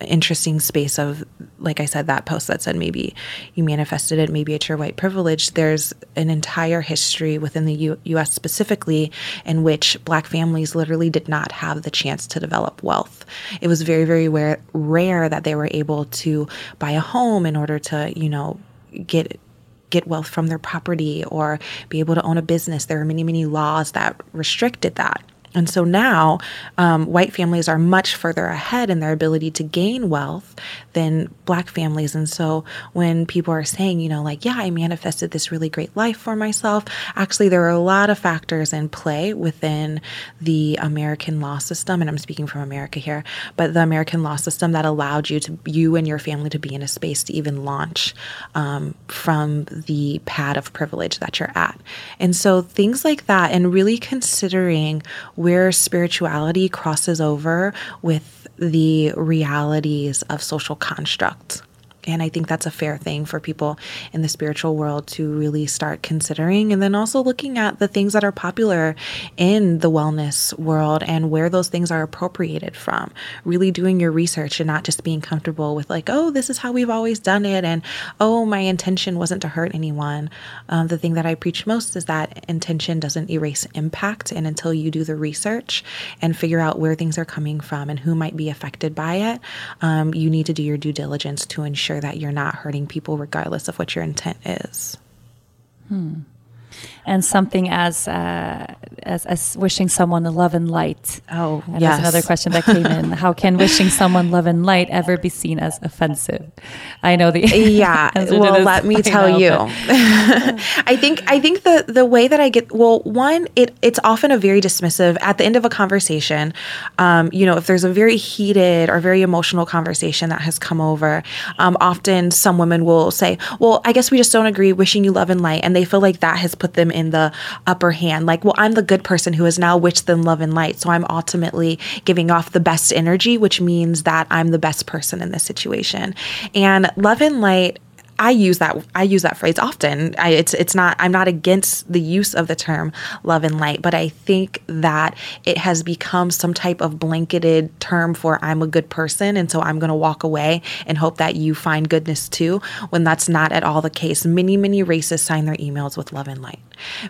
interesting space of like i said that post that said maybe you manifested it maybe it's your white privilege. There's an entire history within the U- us specifically in which black families literally did not have the chance to develop wealth. It was very very rare, rare that they were able to buy a home in order to you know get get wealth from their property or be able to own a business. There are many many laws that restricted that And so now, um, white families are much further ahead in their ability to gain wealth than black families. And so when people are saying, you know, like, yeah, I manifested this really great life for myself, actually, there are a lot of factors in play within the American law system. And I'm speaking from America here, but the American law system that allowed you to, you and your family to be in a space to even launch um, from the pad of privilege that you're at. And so things like that, and really considering where spirituality crosses over with the realities of social constructs. And I think that's a fair thing for people in the spiritual world to really start considering. And then also looking at the things that are popular in the wellness world and where those things are appropriated from. Really doing your research and not just being comfortable with, like, oh, this is how we've always done it. And oh, my intention wasn't to hurt anyone. Um, the thing that I preach most is that intention doesn't erase impact. And until you do the research and figure out where things are coming from and who might be affected by it, um, you need to do your due diligence to ensure sure that you're not hurting people regardless of what your intent is. Hmm and something as uh, as, as wishing someone love and light. Oh, and yes. another question that came in: How can wishing someone love and light ever be seen as offensive? I know the yeah. well, let me tell know, you. I think I think the the way that I get well, one, it it's often a very dismissive at the end of a conversation. Um, you know, if there's a very heated or very emotional conversation that has come over, um, often some women will say, "Well, I guess we just don't agree. Wishing you love and light," and they feel like that has put them in the upper hand. Like, well, I'm the good person who is now wished them love and light. So I'm ultimately giving off the best energy, which means that I'm the best person in this situation. And love and light I use that I use that phrase often. I, it's it's not I'm not against the use of the term love and light, but I think that it has become some type of blanketed term for I'm a good person and so I'm going to walk away and hope that you find goodness too when that's not at all the case. Many many racists sign their emails with love and light.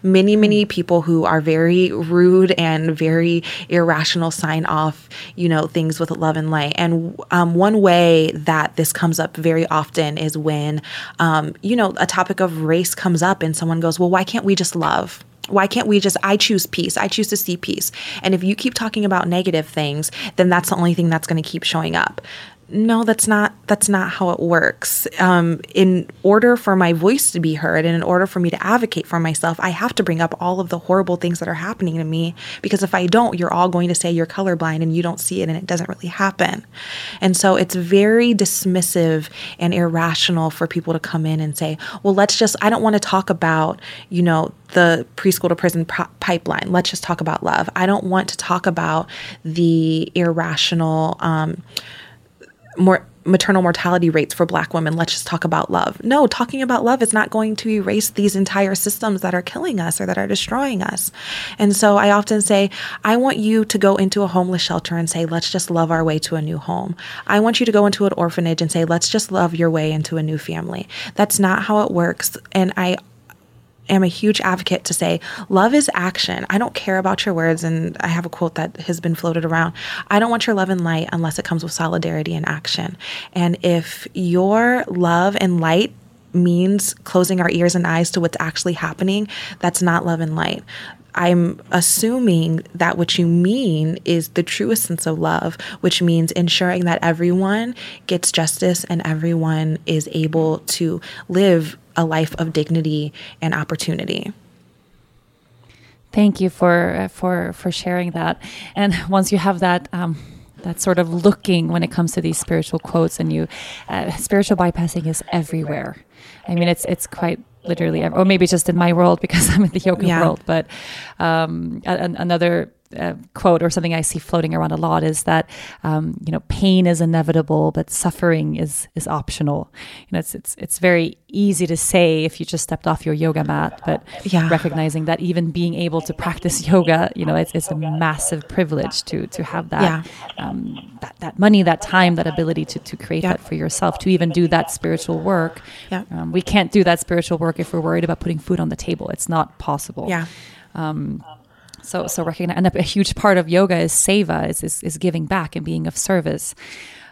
Many, many people who are very rude and very irrational sign off, you know, things with love and light. And um, one way that this comes up very often is when, um, you know, a topic of race comes up and someone goes, well, why can't we just love? Why can't we just, I choose peace. I choose to see peace. And if you keep talking about negative things, then that's the only thing that's going to keep showing up no that's not that's not how it works. Um, in order for my voice to be heard and in order for me to advocate for myself i have to bring up all of the horrible things that are happening to me because if i don't you're all going to say you're colorblind and you don't see it and it doesn't really happen. And so it's very dismissive and irrational for people to come in and say well let's just i don't want to talk about you know the preschool to prison pipeline. Let's just talk about love. I don't want to talk about the irrational um, more maternal mortality rates for black women. Let's just talk about love. No talking about love is not going to erase these entire systems that are killing us or that are destroying us. And so i often say i want you to go into a homeless shelter and say let's just love our way to a new home. I want you to go into an orphanage and say let's just love your way into a new family. That's not how it works. And i am a huge advocate to say love is action. I don't care about your words. And I have a quote that has been floated around I don't want your love and light unless it comes with solidarity and action. And if your love and light means closing our ears and eyes to what's actually happening, that's not love and light. I'm assuming that what you mean is the true essence of love, which means ensuring that everyone gets justice and everyone is able to live a life of dignity and opportunity. Thank you for for for sharing that. And once you have that. Um, that sort of looking when it comes to these spiritual quotes, and you, uh, spiritual bypassing is everywhere. I mean, it's it's quite literally, or maybe just in my world because I'm in the yoga yeah. world. But um, another uh, quote or something I see floating around a lot is that um, you know pain is inevitable, but suffering is is optional. You know, it's it's it's very easy to say if you just stepped off your yoga mat, but yeah. recognizing that even being able to practice yoga, you know, it's, it's a massive privilege to to have that yeah. um, that that money, that time, that ability to to create yeah. that for yourself, to even do that spiritual work. Yeah. Um, we can't do that spiritual work if we're worried about putting food on the table. It's not possible. Yeah. Um, so, so recognize, and a, huge part of yoga is seva, is, is, is giving back and being of service.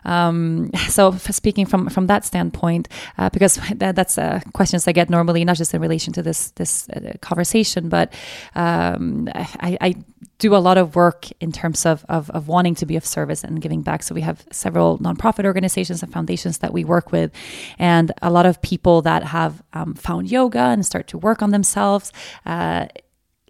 Um, so speaking from from that standpoint, uh, because that, that's uh, questions I get normally, not just in relation to this this uh, conversation, but um, I, I, do a lot of work in terms of, of, of, wanting to be of service and giving back. So we have several nonprofit organizations and foundations that we work with, and a lot of people that have um, found yoga and start to work on themselves.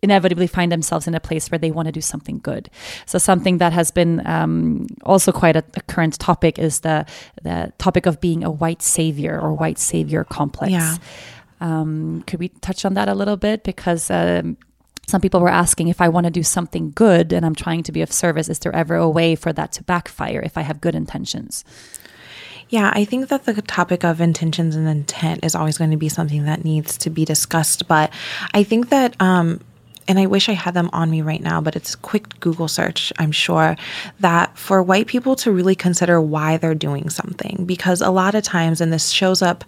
Inevitably find themselves in a place where they want to do something good. So something that has been um, also quite a, a, current topic is the the topic of being a white savior or white savior complex. Yeah. Um, could we touch on that a little bit because um, some people were asking if I want to do something good and I'm trying to be of service, is there ever a way for that to backfire if I have good intentions? Yeah, I think that the topic of intentions and intent is always going to be something that needs to be discussed. But I think that, um, and I wish I had them on me right now, but it's a quick Google search, I'm sure, that for white people to really consider why they're doing something. Because a lot of times, and this shows up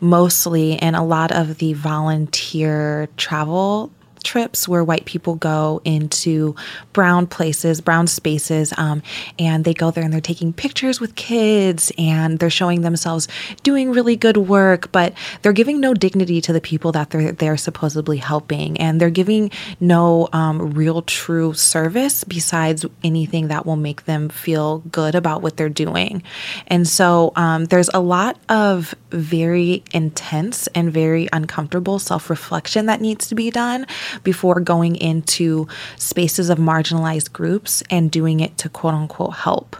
mostly in a lot of the volunteer travel trips where white people go into brown places, brown spaces, um, and they go there and they're taking pictures with kids and they're showing themselves doing really good work, but they're giving no dignity to the people that they're they're supposedly helping, and they're giving no um, real true service besides anything that will make them feel good about what they're doing. And so um, there's a lot of very intense and very uncomfortable self reflection that needs to be done before going into spaces of marginalized groups and doing it to quote unquote help.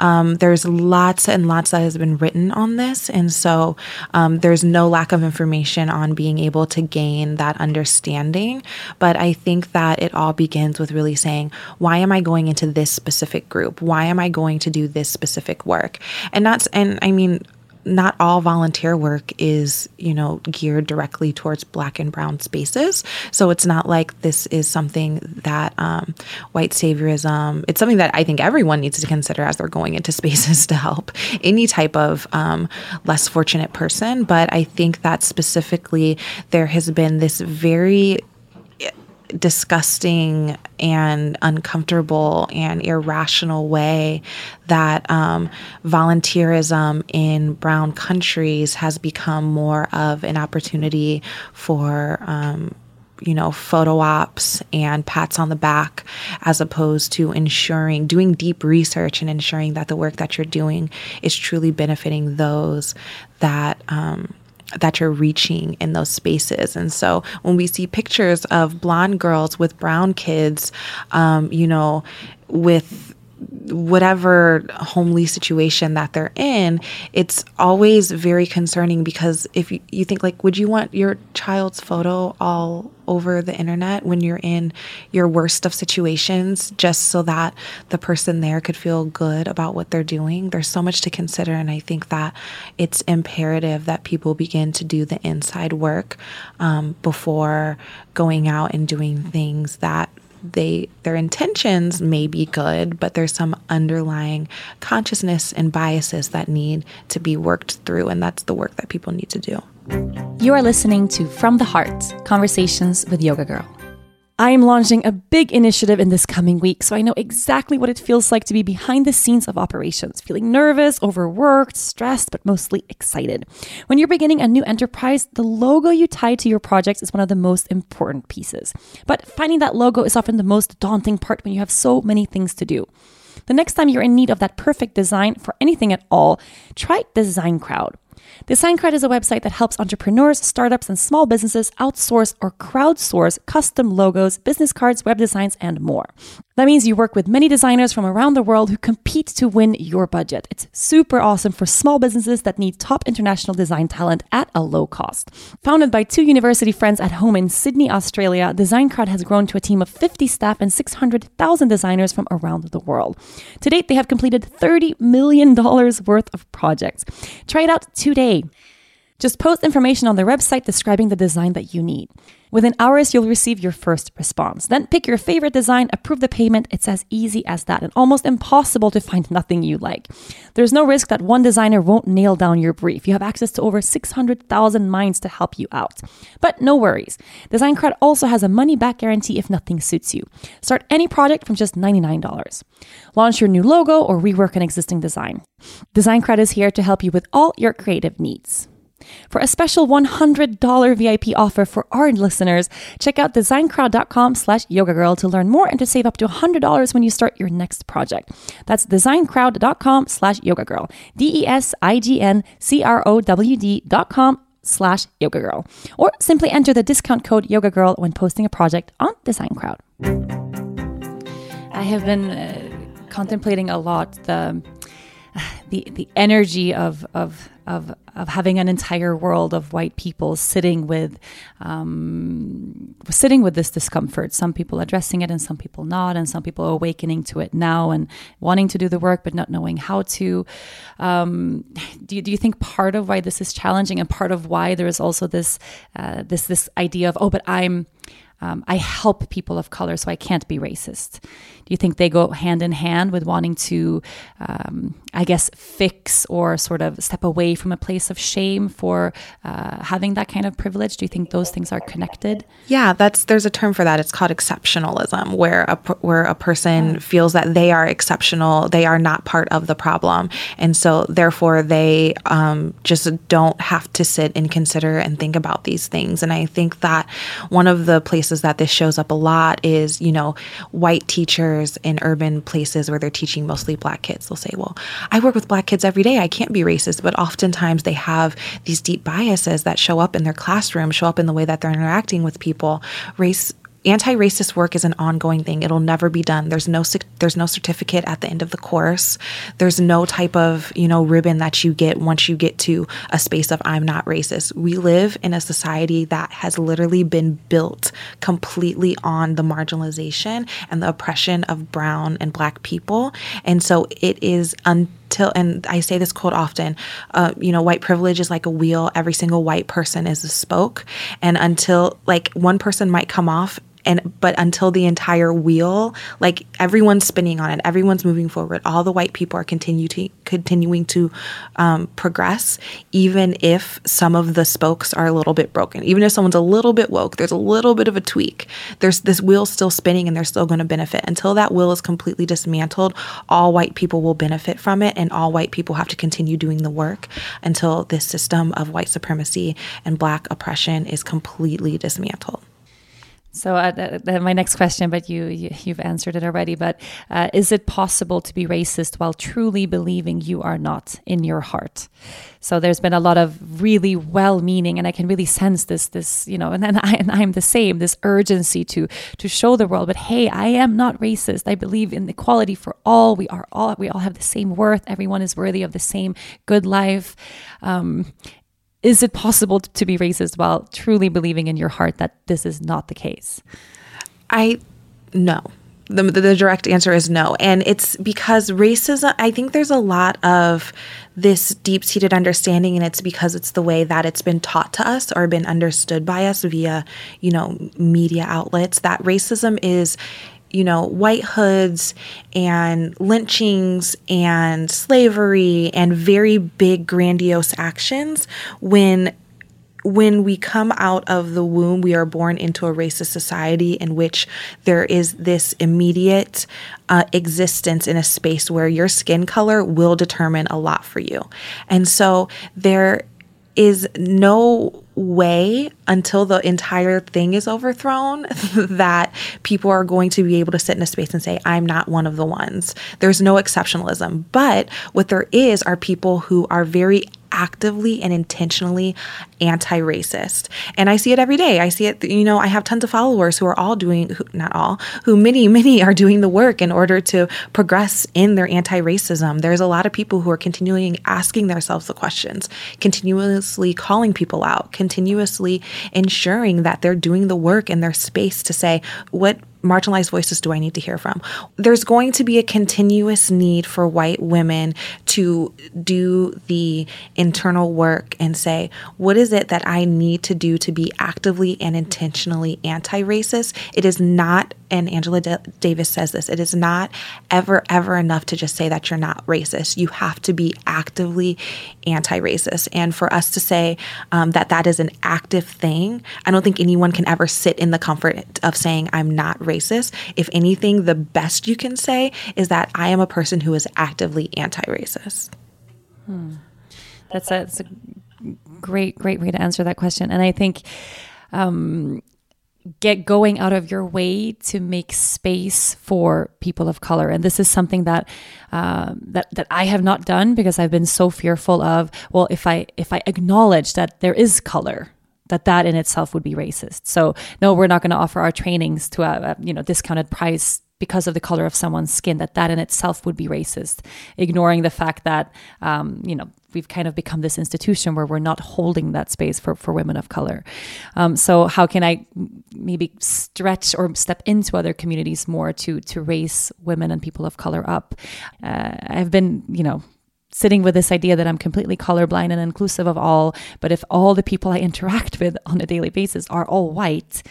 Um, there's lots and lots that has been written on this. And so um, there's no lack of information on being able to gain that understanding. But I think that it all begins with really saying, why am I going into this specific group? Why am I going to do this specific work? And that's, and I mean, not all volunteer work is, you know, geared directly towards black and brown spaces. So it's not like this is something that um, white saviorism, it's something that I think everyone needs to consider as they're going into spaces to help any type of um, less fortunate person. But I think that specifically there has been this very disgusting and uncomfortable and irrational way that um, volunteerism in brown countries has become more of an opportunity for. Um, you know, photo ops and pats on the back, as opposed to ensuring, doing deep research and ensuring that the work that you're doing is truly benefiting those that um, that you're reaching in those spaces. And so when we see pictures of blonde girls with brown kids, um, you know, with whatever homely situation that they're in, it's always very concerning because if you, you think like, would you want your child's photo all over the internet when you're in your worst of situations just so that the person there could feel good about what they're doing? There's so much to consider. And I think that it's imperative that people begin to do the inside work um, before going out and doing things that they their intentions may be good, but there's some underlying consciousness and biases that need to be worked through, and that's the work that people need to do. You are listening to From the Heart Conversations with Yoga Girl. I am launching a big initiative in this coming week, so I know exactly what it feels like to be behind the scenes of operations, feeling nervous, overworked, stressed, but mostly excited. When you're beginning a new enterprise, the logo you tie to your projects is one of the most important pieces. But finding that logo is often the most daunting part when you have so many things to do. The next time you're in need of that perfect design for anything at all, try Design Crowd. DesignCrowd is a website that helps entrepreneurs, startups, and small businesses outsource or crowdsource custom logos, business cards, web designs, and more. That means you work with many designers from around the world who compete to win your budget. It's super awesome for small businesses that need top international design talent at a low cost. Founded by two university friends at home in Sydney, Australia, DesignCrowd has grown to a team of 50 staff and 600,000 designers from around the world. To date, they have completed $30 million worth of projects. Try it out today. Just post information on their website describing the design that you need. Within hours, you'll receive your first response. Then pick your favorite design, approve the payment. It's as easy as that and almost impossible to find nothing you like. There's no risk that one designer won't nail down your brief. You have access to over 600,000 minds to help you out. But no worries. DesignCrowd also has a money back guarantee if nothing suits you. Start any project from just $99. Launch your new logo or rework an existing design. DesignCrowd is here to help you with all your creative needs. For a special $100 VIP offer for our listeners, check out designcrowd.com slash yoga girl to learn more and to save up to $100 when you start your next project. That's designcrowd.com slash yoga girl. D-E-S-I-G-N-C-R-O-W-D dot com slash yoga girl. Or simply enter the discount code yoga girl when posting a project on Design Crowd. I have been uh, contemplating a lot the the the energy of of of of having an entire world of white people sitting with um, sitting with this discomfort. Some people addressing it, and some people not, and some people awakening to it now and wanting to do the work but not knowing how to. Um, do you, do you think part of why this is challenging and part of why there is also this uh, this this idea of oh, but I'm um, I help people of color, so I can't be racist. You think they go hand in hand with wanting to, um, I guess, fix or sort of step away from a place of shame for uh, having that kind of privilege? Do you think those things are connected? Yeah, that's there's a term for that. It's called exceptionalism, where a where a person feels that they are exceptional, they are not part of the problem, and so therefore they um, just don't have to sit and consider and think about these things. And I think that one of the places that this shows up a lot is, you know, white teachers in urban places where they're teaching mostly black kids. They'll say, well, I work with black kids every day. I can't be racist. But oftentimes they have these deep biases that show up in their classroom, show up in the way that they're interacting with people. Race anti-racist work is an ongoing thing. It'll never be done. There's no there's no certificate at the end of the course. There's no type of you know ribbon that you get once you get to a space of i'm not racist. We live in a society that has literally been built completely on the marginalization and the oppression of brown and black people. And so it is until and I say this quote often, uh, you know, white privilege is like a wheel. Every single white person is a spoke, and until like one person might come off and but until the entire wheel like everyone's spinning on it everyone's moving forward all the white people are continue to, continuing to um, progress even if some of the spokes are a little bit broken. Even if someone's a little bit woke there's a little bit of a tweak. There's this wheel still spinning and they're still going to benefit. Until that wheel is completely dismantled all white people will benefit from it and all white people have to continue doing the work until this system of white supremacy and black oppression is completely dismantled so uh, my next question, but you, you have answered it already. But uh, is it possible to be racist while truly believing you are not in your heart? So there's been a lot of really well-meaning, and I can really sense this this you know, and then I and I'm the same. This urgency to to show the world, but hey, I am not racist. I believe in equality for all. We are all we all have the same worth. Everyone is worthy of the same good life. Um, is it possible to be racist while truly believing in your heart that this is not the case? I no. The, the direct answer is no. And it's because racism, I think there's a lot of this deep seated understanding, and it's because it's the way that it's been taught to us or been understood by us via, you know, media outlets that racism is you know, white hoods and lynchings and slavery and very big grandiose actions when when we come out of the womb, we are born into a racist society in which there is this immediate uh, existence in a space where your skin color will determine a lot for you. And so there is no way until the entire thing is overthrown that people are going to be able to sit in a space and say, I'm not one of the ones. There's no exceptionalism. But what there is are people who are very actively and intentionally anti racist. And I see it every day. I see it, you know, I have tons of followers who are all doing, not all, who many, many are doing the work in order to progress in their anti racism. There's a lot of people who are continually asking themselves the questions, continuously calling people out, continuously ensuring that they're doing the work in their space to say, what marginalized voices do I need to hear from? There's going to be a continuous need for white women to do the internal work and say, what is it that I need to do to be actively and intentionally anti racist? It is not, and Angela D- Davis says this, it is not ever, ever enough to just say that you're not racist. You have to be actively anti racist. And for us to say um, that that is an active thing, I don't think anyone can ever sit in the comfort of saying, I'm not racist racist. If anything, the best you can say is that I am a person who is actively anti racist. Hmm. That's a, that's a great, great way to answer that question. And I think um, get going out of your way to make space for people of color and this is something that um, that that I have not done because I've been so fearful of well if I if I acknowledge that there is color that that in itself would be racist so no we're not going to offer our trainings to a, a you know discounted price because of the color of someone's skin that that in itself would be racist ignoring the fact that um, you know we've kind of become this institution where we're not holding that space for, for women of color. Um, so how can I maybe stretch or step into other communities more to to raise women and people of color up? Uh, I've been, you know, sitting with this idea that I'm completely colorblind and inclusive of all, but if all the people I interact with on a daily basis are all white,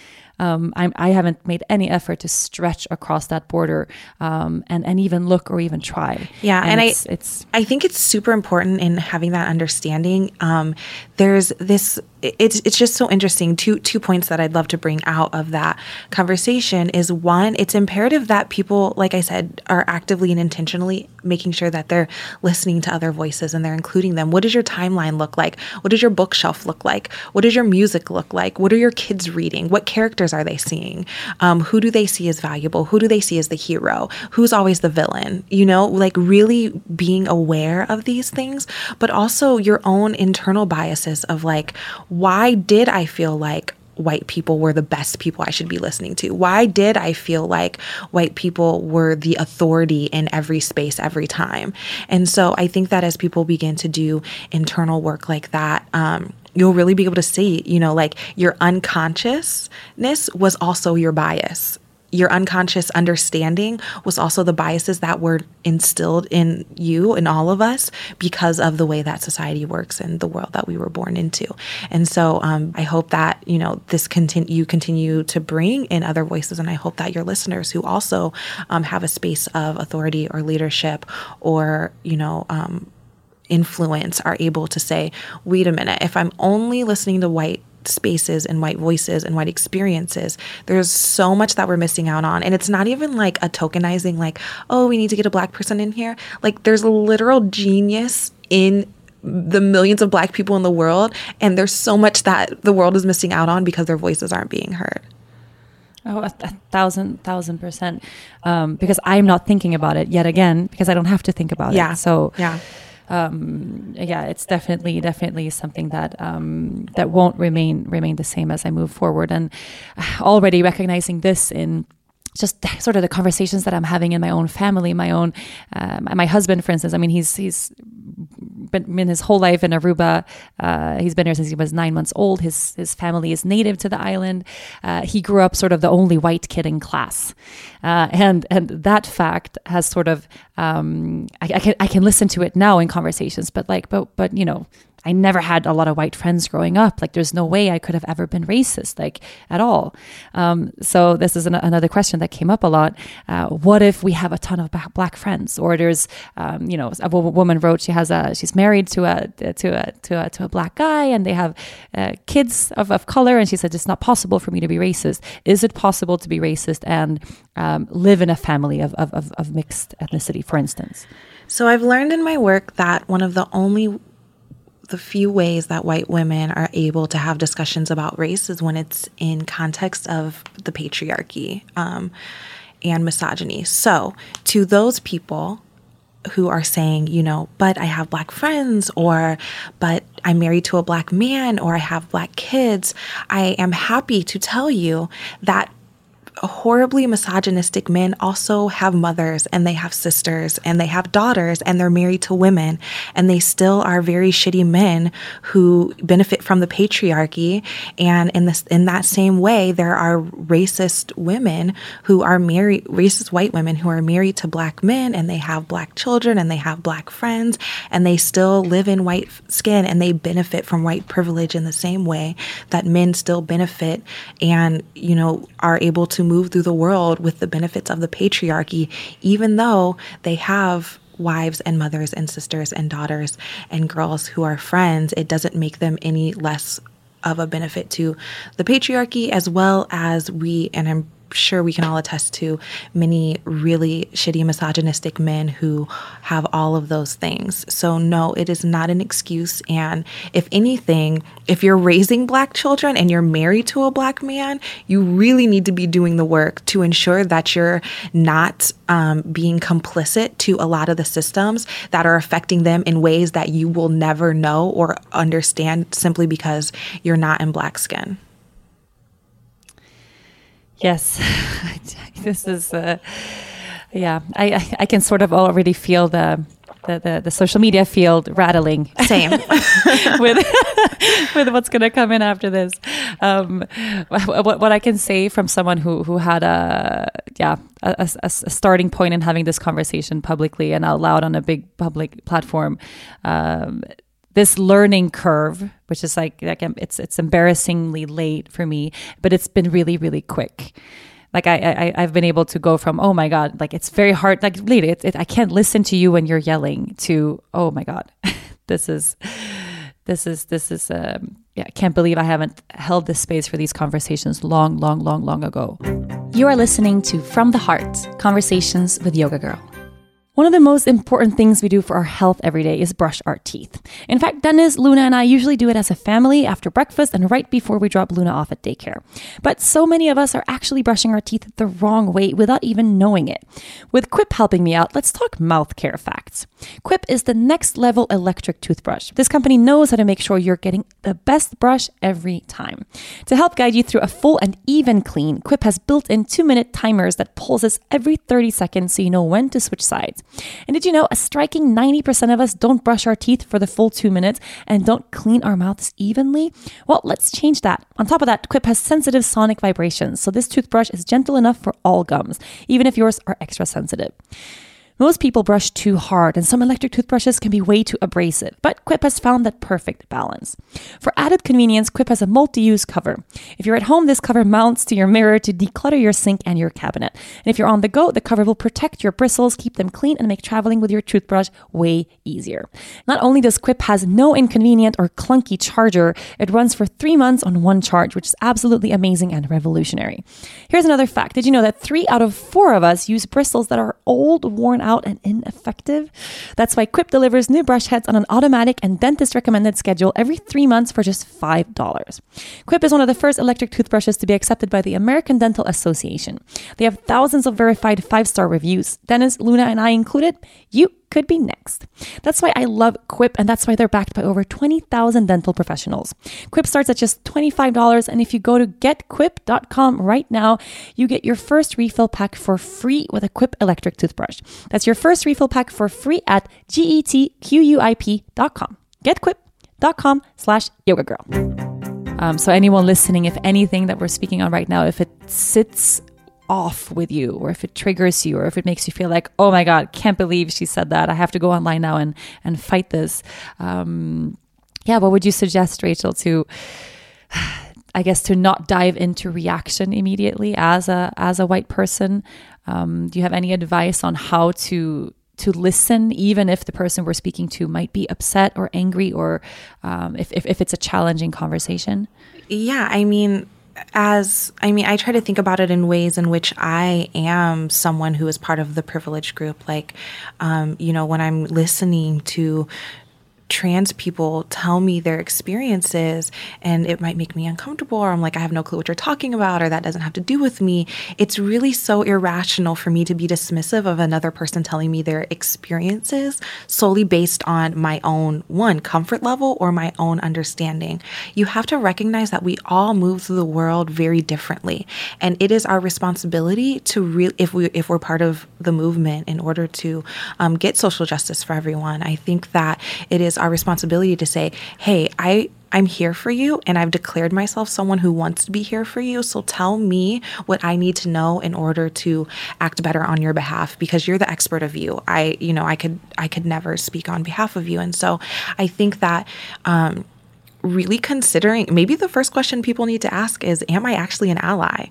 um, I'm, I have not made any effort to stretch across that border um, and and even look or even try. Yeah, and, and it's, I it's I think it's super important in having that understanding. Um, there's this it's it's just so interesting. Two two points that I'd love to bring out of that conversation is one, it's imperative that people, like I said, are actively and intentionally making sure that they're listening to other voices and they're including them. What does your timeline look like? What does your bookshelf look like? What does your music look like? What are your kids reading? What characters are they seeing? Um, who do they see as valuable? Who do they see as the hero? Who's always the villain? You know, like really being aware of these things, but also your own internal biases of like why did I feel like white people were the best people I should be listening to? Why did I feel like white people were the authority in every space every time? And so I think that as people begin to do internal work like that, um, you'll really be able to see, you know, like your unconsciousness was also your bias your unconscious understanding was also the biases that were instilled in you and all of us because of the way that society works and the world that we were born into. And so um, I hope that you know this continue you continue to bring in other voices, and I hope that your listeners who also um, have a space of authority or leadership or you know. Um, influence are able to say, wait a minute, if I'm only listening to white spaces and white voices and white experiences. There's so much that we're missing out on. And it's not even like a tokenizing, like, oh, we need to get a black person in here. Like, there's a literal genius in the millions of black people in the world. And there's so much that the world is missing out on because their voices aren't being heard. Oh, a, a thousand, thousand percent. Um, because I'm not thinking about it yet again, because I don't have to think about it. yeah. it. So, yeah um, yeah, it's definitely definitely something that um, that won't remain remain the same as I move forward. And already recognizing this in just sort of the conversations that I'm having in my own family, my own, uh, my husband, for instance. I mean, he's he's been, been his whole life in Aruba. Uh, he's been here since he was nine months old. His his family is native to the island. Uh, he grew up sort of the only white kid in class, uh, and and that fact has sort of um, I, I can I can listen to it now in conversations, but like but but you know I never had a lot of white friends growing up. Like, there's no way I could have ever been racist, like at all. Um, so this is an, another question that came up a lot. Uh, what if we have a ton of black friends, or there's, um, you know, a woman wrote she has a she's married to a to a to a to a black guy, and they have uh, kids of, of color, and she said it's not possible for me to be racist. Is it possible to be racist and um, live in a family of, of, of, of mixed ethnicity, for instance? So I've learned in my work that one of the only the few ways that white women are able to have discussions about race is when it's in context of the patriarchy um, and misogyny. So, to those people who are saying, you know, but I have black friends, or but I'm married to a black man, or I have black kids, I am happy to tell you that horribly misogynistic men also have mothers and they have sisters and they have daughters and they're married to women and they still are very shitty men who benefit from the patriarchy. And in this in that same way there are racist women who are married racist white women who are married to black men and they have black children and they have black friends and they still live in white skin and they benefit from white privilege in the same way that men still benefit and you know are able to move through the world with the benefits of the patriarchy, even though they have wives and mothers and sisters and daughters and girls who are friends, it doesn't make them any less of a benefit to the patriarchy as well as we and I'm sure we can all attest to many really shitty misogynistic men who have all of those things. So, no, it is not an excuse. And if anything, if you're raising black children and you're married to a black man, you really need to be doing the work to ensure that you're not um, being complicit to a lot of the systems that are affecting them in ways that you will never know or understand simply because you're not in black skin. Yes, this is, uh, yeah, I, I can sort of already feel the, the, the, the social media field rattling. Same. with, with what's going to come in after this. Um, what, what I can say from someone who, who had a, yeah, a, a, a starting point in having this conversation publicly and out loud on a big public platform, um, this learning curve, which is like, like it's it's embarrassingly late for me, but it's been really really quick. Like I, I I've been able to go from oh my god, like it's very hard. Like late, it, it, I can't listen to you when you're yelling. To oh my god, this is this is this is um, yeah. I can't believe I haven't held this space for these conversations long, long, long, long ago. You are listening to From the Heart Conversations with Yoga Girl. One of the most important things we do for our health every day is brush our teeth. In fact, Dennis, Luna, and I usually do it as a family after breakfast and right before we drop Luna off at daycare. But so many of us are actually brushing our teeth the wrong way without even knowing it. With Quip helping me out, let's talk mouth care facts. Quip is the next level electric toothbrush. This company knows how to make sure you're getting the best brush every time. To help guide you through a full and even clean, Quip has built in two minute timers that pulses every 30 seconds so you know when to switch sides. And did you know a striking 90% of us don't brush our teeth for the full two minutes and don't clean our mouths evenly? Well, let's change that. On top of that, Quip has sensitive sonic vibrations, so this toothbrush is gentle enough for all gums, even if yours are extra sensitive. Most people brush too hard, and some electric toothbrushes can be way too abrasive, but Quip has found that perfect balance. For added convenience, Quip has a multi use cover. If you're at home, this cover mounts to your mirror to declutter your sink and your cabinet. And if you're on the go, the cover will protect your bristles, keep them clean, and make traveling with your toothbrush way easier. Not only does Quip has no inconvenient or clunky charger, it runs for three months on one charge, which is absolutely amazing and revolutionary. Here's another fact Did you know that three out of four of us use bristles that are old, worn out, out and ineffective. That's why Quip delivers new brush heads on an automatic and dentist recommended schedule every three months for just $5. Quip is one of the first electric toothbrushes to be accepted by the American Dental Association. They have thousands of verified five star reviews. Dennis, Luna, and I included. You could be next. That's why I love Quip, and that's why they're backed by over 20,000 dental professionals. Quip starts at just $25, and if you go to getquip.com right now, you get your first refill pack for free with a Quip electric toothbrush. That's your first refill pack for free at getquip.com. Getquip.com slash yoga girl. Um, so anyone listening, if anything that we're speaking on right now, if it sits off with you or if it triggers you or if it makes you feel like oh my god can't believe she said that. I have to go online now and and fight this. Um, yeah what would you suggest rachel to i guess to not dive into reaction immediately as a as a white person? Um, do you have any advice on how to to listen, even if the person we're speaking to might be upset or angry, or um, if, if, if it's a challenging conversation? Yeah, I mean, as I mean, I try to think about it in ways in which I am someone who is part of the privileged group. Like, um, you know, when I'm listening to trans people tell me their experiences and it might make me uncomfortable or I'm like I have no clue what you're talking about or that doesn't have to do with me. It's really so irrational for me to be dismissive of another person telling me their experiences solely based on my own one comfort level or my own understanding. You have to recognize that we all move through the world very differently. And it is our responsibility to really if we if we're part of the movement in order to um, get social justice for everyone. I think that it is our responsibility to say, hey, I I'm here for you and I've declared myself someone who wants to be here for you. So tell me what I need to know in order to act better on your behalf because you're the expert of you. I, you know, I could I could never speak on behalf of you. And so I think that um really considering maybe the first question people need to ask is am I actually an ally?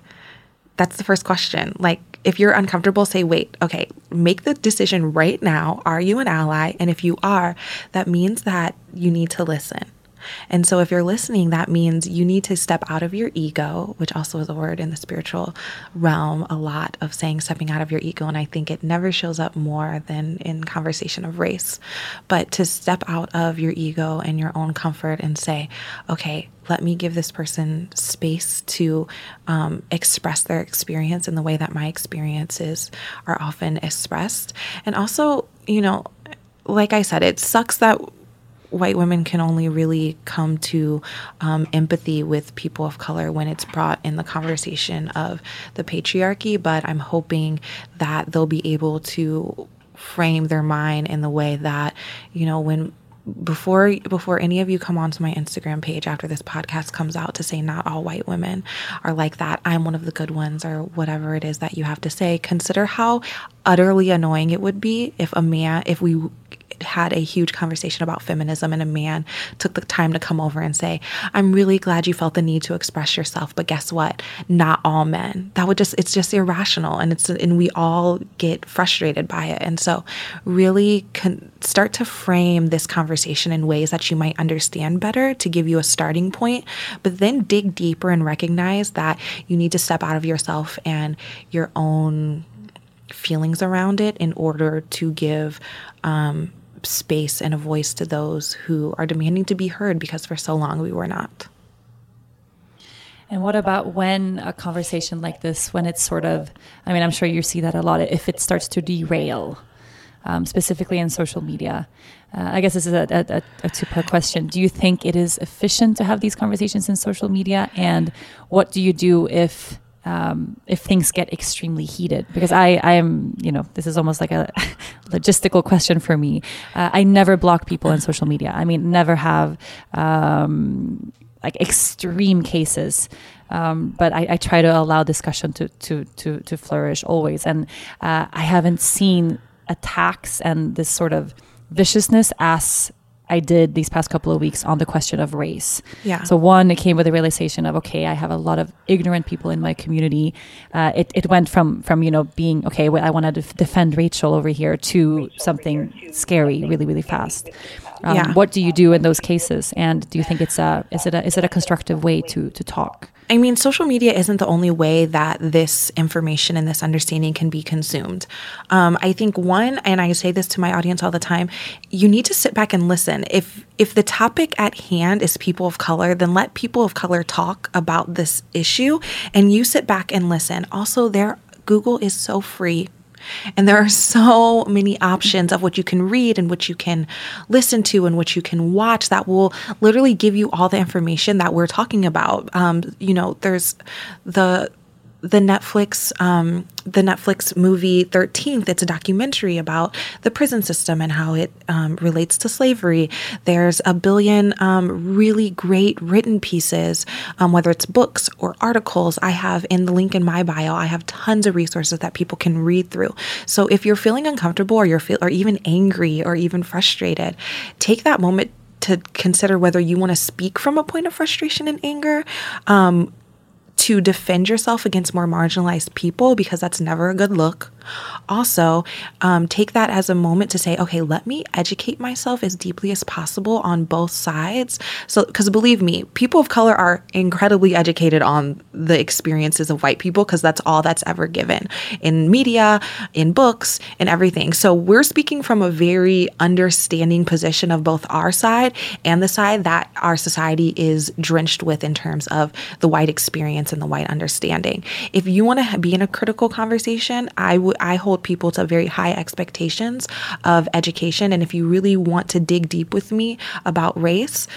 That's the first question. Like if you're uncomfortable, say, wait, okay, make the decision right now. Are you an ally? And if you are, that means that you need to listen. And so, if you're listening, that means you need to step out of your ego, which also is a word in the spiritual realm, a lot of saying stepping out of your ego. And I think it never shows up more than in conversation of race. But to step out of your ego and your own comfort and say, okay, let me give this person space to um, express their experience in the way that my experiences are often expressed. And also, you know, like I said, it sucks that white women can only really come to um, empathy with people of color when it's brought in the conversation of the patriarchy. But I'm hoping that they'll be able to frame their mind in the way that, you know, when before before any of you come onto my Instagram page after this podcast comes out to say not all white women are like that I'm one of the good ones or whatever it is that you have to say consider how utterly annoying it would be if a man if we had a huge conversation about feminism and a man took the time to come over and say, I'm really glad you felt the need to express yourself, but guess what? Not all men. That would just, it's just irrational and it's, and we all get frustrated by it. And so really con- start to frame this conversation in ways that you might understand better to give you a starting point, but then dig deeper and recognize that you need to step out of yourself and your own feelings around it in order to give um, space and a voice to those who are demanding to be heard because for so long we were not. And what about when a conversation like this, when it's sort of, I mean, I'm sure you see that a lot, if it starts to derail, um, specifically in social media? Uh, I guess this is a, a, a two part question. Do you think it is efficient to have these conversations in social media? And what do you do if um, if things get extremely heated because I, I am you know this is almost like a logistical question for me. Uh, i never block people in social media. I mean never have um, like extreme cases. Um, but I, I, try to allow discussion to, to, to, to flourish always. And uh, i haven't seen attacks and this sort of viciousness as I did these past couple of weeks on the question of race. Yeah. So one, it came with a realization of okay, I have a lot of ignorant people in my community. Uh, it it went from from you know being okay, well, I want to def- defend Rachel over here to something scary really really fast. Um, Yeah. What do you do in those cases? And do you think it's a is it a is it a constructive way to to talk? I mean, social media isn't the only way that this information and this understanding can be consumed. Um, I think one, and I say this to my audience all the time, you need to sit back and listen. If if the topic at hand is people of color, then let people of color talk about this issue, and you sit back and listen. Also, there, Google is so free. And there are so many options of what you can read and what you can listen to and what you can watch that will literally give you all the information that we're talking about. Um, you know, there's the the Netflix um, the Netflix movie Thirteenth. It's a documentary about the prison system and how it um, relates to slavery. There's a billion um, really great written pieces, um, whether it's books or articles. I have in the link in my bio. I have tons of resources that people can read through. So if you're feeling uncomfortable or you're feel or even angry or even frustrated, take that moment to consider whether you want to speak from a point of frustration and anger um, to defend yourself against more marginalized people because that's never a good look. Also, um, take that as a moment to say, okay, let me educate myself as deeply as possible on both sides. So, because believe me, people of color are incredibly educated on the experiences of white people because that's all that's ever given in media, in books, and everything. So, we're speaking from a very understanding position of both our side and the side that our society is drenched with in terms of the white experience and the white understanding. If you want to be in a critical conversation, I would I hold people to very high expectations of education and if you really want to dig deep with me about race,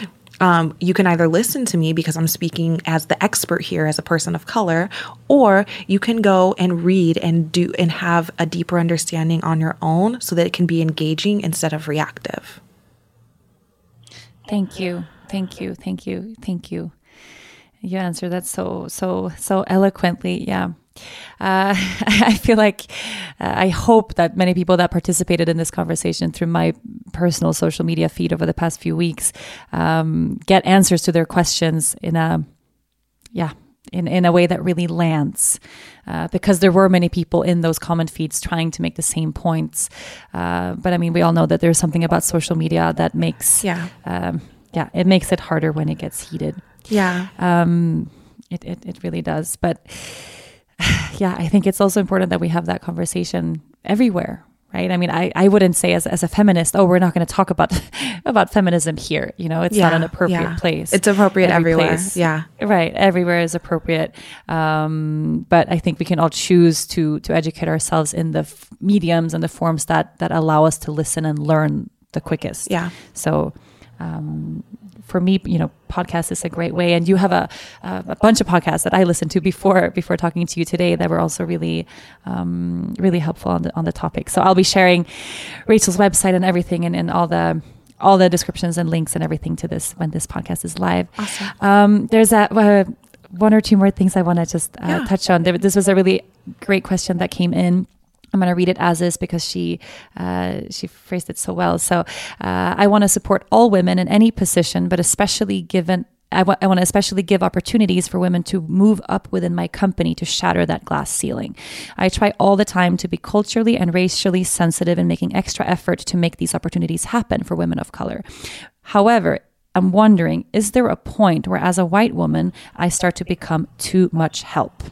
um, you can either listen to me because I'm speaking as the expert here as a person of color, or you can go and read and do and have a deeper understanding on your own so that it can be engaging instead of reactive. Thank you. Thank you. Thank you. Thank you. You answered that so so so eloquently. Yeah. Uh, I feel like uh, I hope that many people that participated in this conversation through my personal social media feed over the past few weeks um, get answers to their questions in a yeah in, in a way that really lands uh, because there were many people in those comment feeds trying to make the same points uh, but i mean we all know that there's something about social media that makes Yeah. um, yeah, it makes it harder when it gets heated. Yeah. Um, it, it, it really does. But yeah, I think it's also important that we have that conversation everywhere, right? I mean, I, I wouldn't say as, as a feminist, oh, we're not going to talk about about feminism here. You know, it's not an appropriate yeah. place. It's appropriate Every everywhere. place. Yeah. Right, everywhere is appropriate, um, but I think we can all choose to to educate ourselves in the f- mediums and the forms that that allow us to listen and learn the quickest. Yeah. So, um, for me, you know, podcast is a great way, and you have a a bunch of podcasts that I listened to before before talking to you today that were also really um, really helpful on the on the topic. So I'll be sharing Rachel's website and everything, and, and all the all the descriptions and links and everything to this when this podcast is live. Awesome. Um, there's a, uh, one or two more things I want to just uh, Yeah. touch on. This was a really great question that came in. I'm going to read it as is because she uh, she phrased it so well. So uh, I want to support all women in any position, but especially given. I I want to especially give opportunities for women to move up within my company to shatter that glass ceiling. I try all the time to be culturally and racially sensitive and making extra effort to make these opportunities happen for women of color. However, I'm wondering is there a point where, as a white woman, I start to become too much help?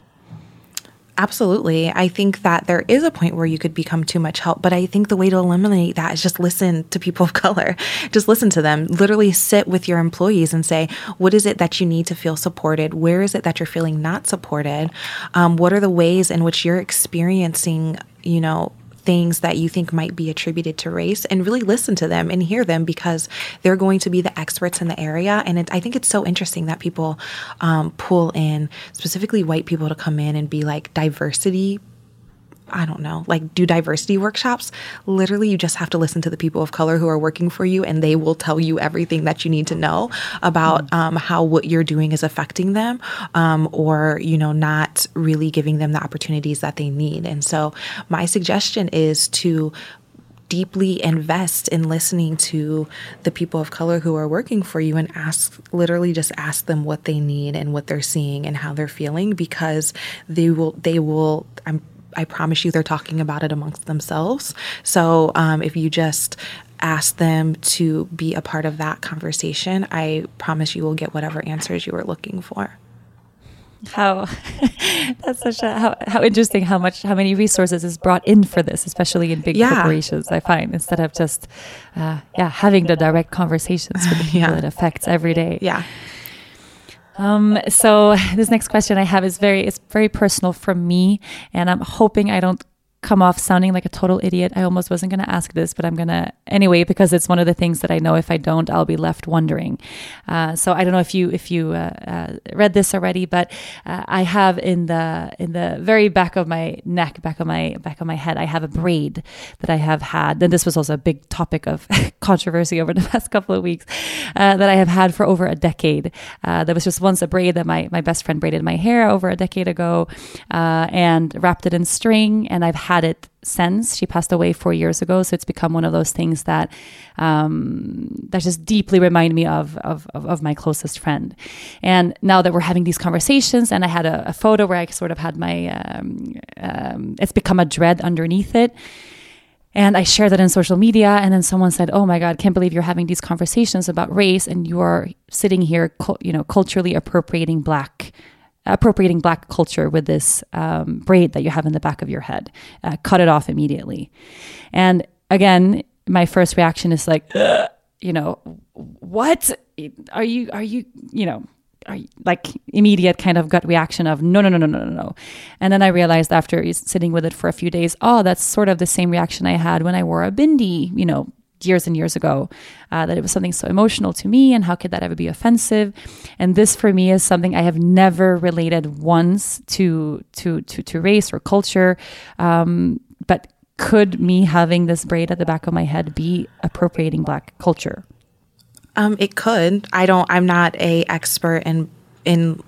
Absolutely. I think that there is a point where you could become too much help, but I think the way to eliminate that is just listen to people of color. Just listen to them. Literally sit with your employees and say, what is it that you need to feel supported? Where is it that you're feeling not supported? Um, what are the ways in which you're experiencing, you know, things that you think might be attributed to race and really listen to them and hear them because they're going to be the experts in the area. And it, I think it's so interesting that people um, pull in specifically white people to come in and be like diversity. I don't know, like do diversity workshops. Literally, you just have to listen to the people of color who are working for you, and they will tell you everything that you need to know about um, how what you're doing is affecting them, um, or you know, not really giving them the opportunities that they need. And so, my suggestion is to deeply invest in listening to the people of color who are working for you and ask literally just ask them what they need and what they're seeing and how they're feeling because they will they will I'm I promise you they're talking about it amongst themselves. So um, if you just ask them to be a part of that conversation, I promise you will get whatever answers you are looking for. How that's such a how, how interesting how much how many resources is brought in for this, especially in big Yeah. corporations. I find instead of just uh, yeah having the direct conversations with the people Yeah. it affects every day. Yeah. Um, so this next question I have is very it's very personal from me, and I'm hoping I don't come off sounding like a total idiot. I almost wasn't going to ask this, but I'm going to anyway because it's one of the things that I know if I don't, I'll be left wondering. Uh, so I don't know if you if you uh, uh, read this already, but uh, I have in the in the very back of my neck, back of my back of my head, I have a braid that I have had. And this was also a big topic of controversy over the past couple of weeks uh, that I have had for over a decade. Uh, there was just once a braid that my my best friend braided my hair over a decade ago, and wrapped it in string, and I've had it since she passed away four years ago. So it's become one of those things that um, that just deeply remind me of, of of of my closest friend. And now that we're having these conversations, and I had a, a photo where I sort of had my um, um, it's become a dread underneath it. And I shared that in social media, and then someone said, "Oh my God, can't believe you're having these conversations about race, and you are sitting here, you know, culturally appropriating black, appropriating black culture with this um, braid that you have in the back of your head. Uh, cut it off immediately." And again, my first reaction is like, you know, what are you? Are you? You know, are you, like immediate kind of gut reaction of no no no no no no no and then i realized after sitting with it for a few days oh that's sort of the same reaction i had when i wore a bindi you know years and years ago uh, that it was something so emotional to me and how could that ever be offensive and this for me is something i have never related once to to to, to race or culture um, but could me having this braid at the back of my head be appropriating black culture Um, it could. I don't. I'm not a expert in in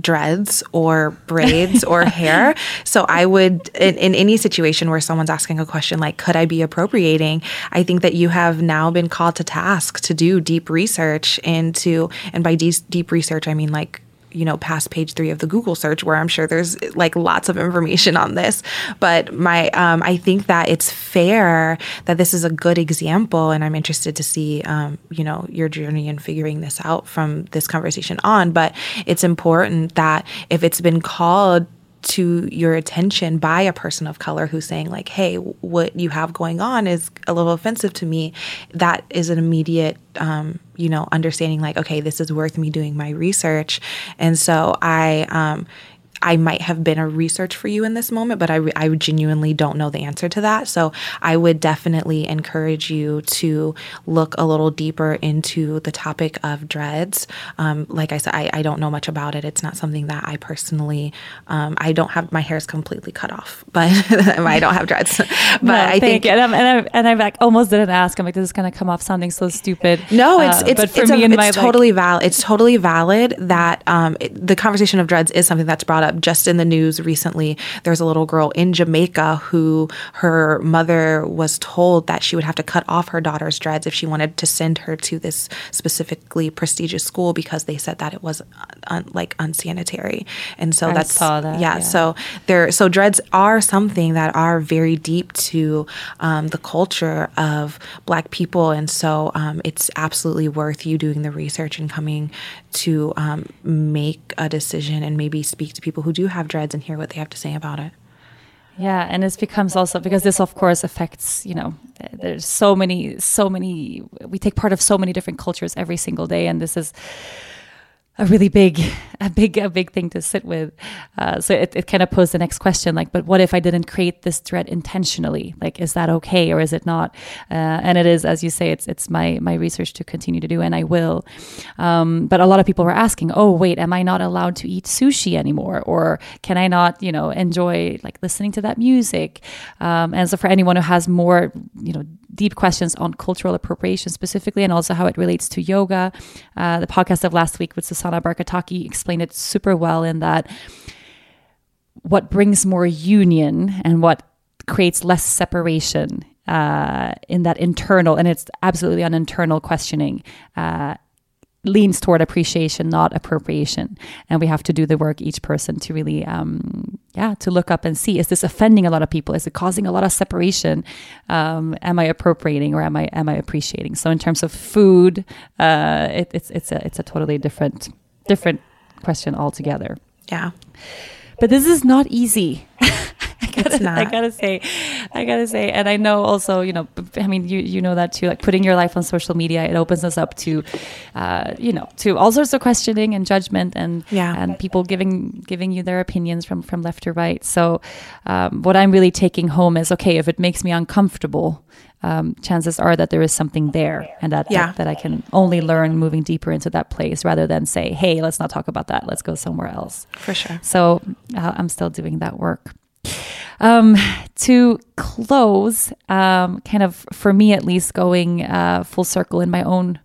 dreads or braids or hair. So I would, in, in any situation where someone's asking a question like, could I be appropriating? I think that you have now been called to task to do deep research into, and by de- deep research, I mean like you know, past page three of the Google search, where I'm sure there's like lots of information on this. But my, um, I think that it's fair that this is a good example, and I'm interested to see, um, you know, your journey in figuring this out from this conversation on. But it's important that if it's been called to your attention by a person of color who's saying like hey what you have going on is a little offensive to me. That is an immediate um, you know understanding like okay this is worth me doing my research. And so i um, I might have been a research for you in this moment, but I, I genuinely don't know the answer to that. So I would definitely encourage you to look a little deeper into the topic of dreads. Um, like I said, I, I, don't know much about it. It's not something that I personally, um, I don't have, my hair is completely cut off, but I don't have dreads. but no, I think, and I'm, and I'm, and I'm like, almost didn't ask. I'm like, this is going to come off sounding so stupid. No, it's, uh, it's, but for it's, me a, and it's my, totally like, valid. It's totally valid that um, it, the conversation of dreads is something that's brought up just in the news recently. There's a little girl in Jamaica who her mother was told that she would have to cut off her daughter's dreads if she wanted to send her to this specifically prestigious school because they said that it was un, like unsanitary. And so I that's saw that, yeah, yeah. So there, so dreads are something that are very deep to um, the culture of Black people, and so um, it's absolutely worth you doing the research and coming to um, make a decision and maybe speak to people who do have dreads and hear what they have to say about it. Yeah, and it becomes also because this, of course, affects. You know, there's so many, so many. We take part of so many different cultures every single day, and this is a really big, a big, a big thing to sit with. Uh, so it, it kind of posed the next question, like, but what if I didn't create this threat intentionally? Like, is that okay or is it not? Uh, and it is, as you say, it's it's my my research to continue to do, and I will. Um, but a lot of people were asking, oh wait, am I not allowed to eat sushi anymore, or can I not, you know, enjoy like listening to that music? Um, and so for anyone who has more, you know deep questions on cultural appropriation specifically and also how it relates to yoga. Uh, the podcast of last week with Susanna Barkataki explained it super well in that what brings more union and what creates less separation uh, in that internal, and it's absolutely an internal questioning. Uh, leans toward appreciation, not appropriation. And we have to do the work, each person, to really, um, yeah, to look up and see: is this offending a lot of people? Is it causing a lot of separation? Um, am I appropriating or am I am I appreciating? So in terms of food, uh, it, it's it's a it's a totally different different question altogether. Yeah, but this is not easy. it's not. I gotta say, I gotta say, and I know also, you know, I mean, you you know that too. Like putting your life on social media, it opens us up to, uh, you know, to all sorts of questioning and judgment, and Yeah. and people giving giving you their opinions from from left to right. So, um, what I'm really taking home is okay if it makes me uncomfortable. Um, chances are that there is something there, and that, Yeah. that that I can only learn moving deeper into that place, rather than say, "Hey, let's not talk about that. Let's go somewhere else." for sure. So uh, I'm still doing that work. Um, to close, um, kind of for me at least, going uh, full circle in my own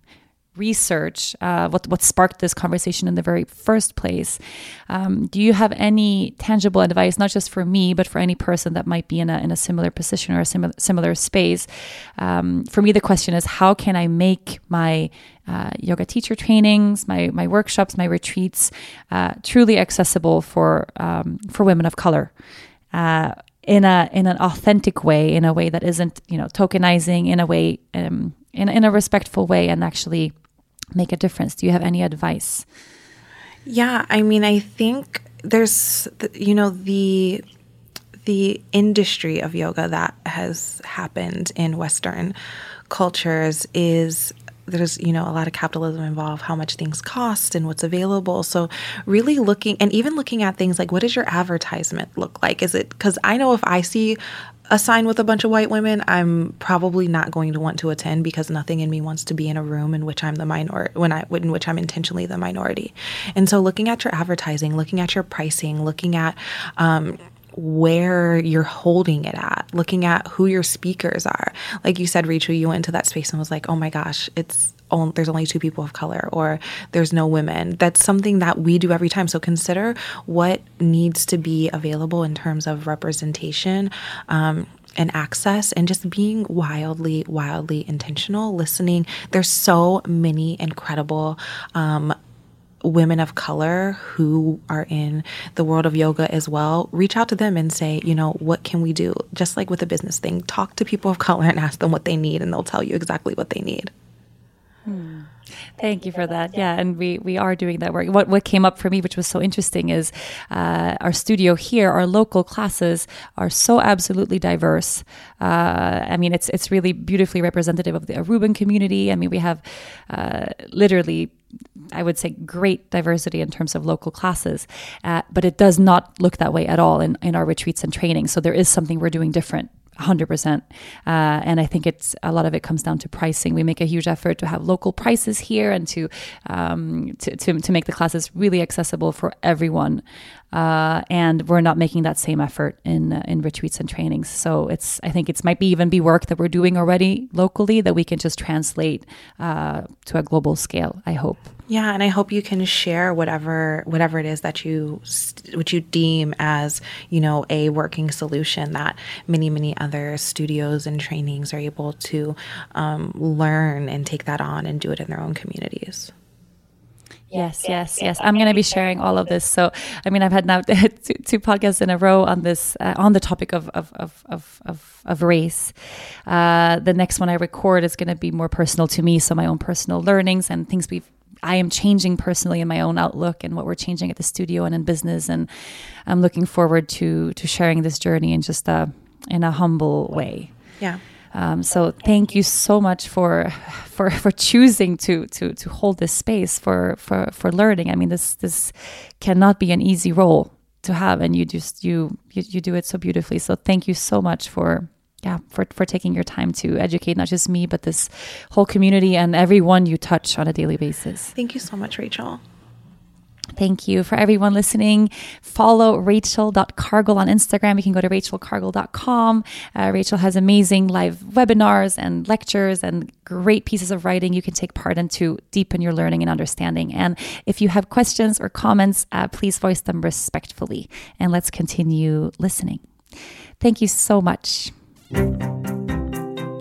research, uh, what what sparked this conversation in the very first place. Um, do you have any tangible advice, not just for me, but for any person that might be in a in a similar position or a similar similar space? Um, for me, the question is, how can I make my uh, yoga teacher trainings, my my workshops, my retreats, uh, truly accessible for um, for women of color? In a in an authentic way, in a way that isn't you know tokenizing, in a way um, in in a respectful way, and actually make a difference. Do you have any advice? Yeah, I mean, I think there's, you know, the the industry of yoga that has happened in Western cultures is there's you know a lot of capitalism involved how much things cost and what's available. So really looking and even looking at things like what does your advertisement look like? Is it because i know if i see a sign with a bunch of white women i'm probably not going to want to attend because nothing in me wants to be in a room in which i'm the minority when i in which i'm intentionally the minority. And so looking at your advertising looking at your pricing looking at um, where you're holding it at, looking at who your speakers are. Like you said, Rachel, you went into that space and was like, oh my gosh, it's on, there's only two people of color or there's no women. That's something that we do every time. So consider what needs to be available in terms of representation. Um, and access and just being wildly, wildly intentional, listening. There's so many incredible um, women of color who are in the world of yoga as well, reach out to them and say, you know, what can we do? Just like with a business thing, talk to people of color and ask them what they need, and they'll tell you exactly what they need. Hmm. Thank you for that. Yeah, and we we are doing that work. What what came up for me, which was so interesting, is uh, our studio here. Our local classes are so absolutely diverse. Uh, I mean, it's it's really beautifully representative of the Aruban community. I mean, we have uh, literally I would say great diversity in terms of local classes, uh, but it does not look that way at all in, in our retreats and training. So there is something we're doing different 100%. Uh, and I think it's a lot of it comes down to pricing. We make a huge effort to have local prices here and to, um, to, to, to, make the classes really accessible for everyone. Uh, and we're not making that same effort in uh, in retreats and trainings. So it's I think it's might be even be work that we're doing already locally that we can just translate uh, to a global scale. I hope. Yeah, and I hope you can share whatever whatever it is that you which you deem as you know a working solution that many many other studios and trainings are able to um, learn and take that on and do it in their own communities. Yes, yes, yes. I'm going to be sharing all of this. So, I mean, I've had now two, two podcasts in a row on this, uh, on the topic of of of of of, of race. Uh, the next one I record is going to be more personal to me, so my own personal learnings and things we've. I am changing personally in my own outlook and what we're changing at the studio and in business, and I'm looking forward to to sharing this journey in just a in a humble way. Yeah. Um, so thank you so much for for for choosing to to to hold this space for for for learning. I mean, this this cannot be an easy role to have, and you just you you, you do it so beautifully. So thank you so much for yeah for for taking your time to educate not just me but this whole community and everyone you touch on a daily basis. Thank you so much, Rachel. Thank you for everyone listening. Follow rachel.cargle on Instagram. You can go to rachelcargle.com. Uh, Rachel has amazing live webinars and lectures and great pieces of writing you can take part in to deepen your learning and understanding. And if you have questions or comments, uh, please voice them respectfully. And let's continue listening. Thank you so much.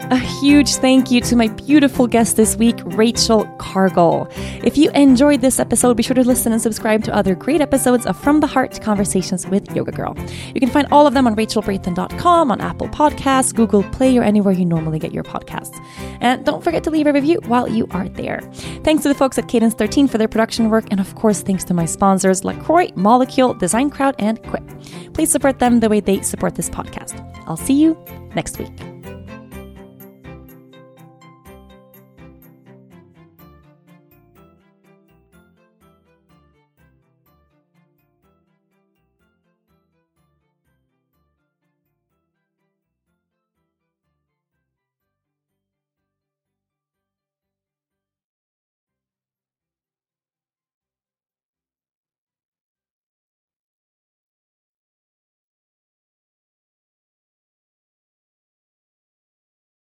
A huge thank you to my beautiful guest this week, Rachel Cargle. If you enjoyed this episode, be sure to listen and subscribe to other great episodes of From the Heart Conversations with Yoga Girl. You can find all of them on rachelbrathen.com, on Apple Podcasts, Google Play, or anywhere you normally get your podcasts. And don't forget to leave a review while you are there. Thanks to the folks at Cadence 13 for their production work, and of course, thanks to my sponsors, LaCroix, Molecule, Design Crowd, and Quip. Please support them the way they support this podcast. I'll see you next week.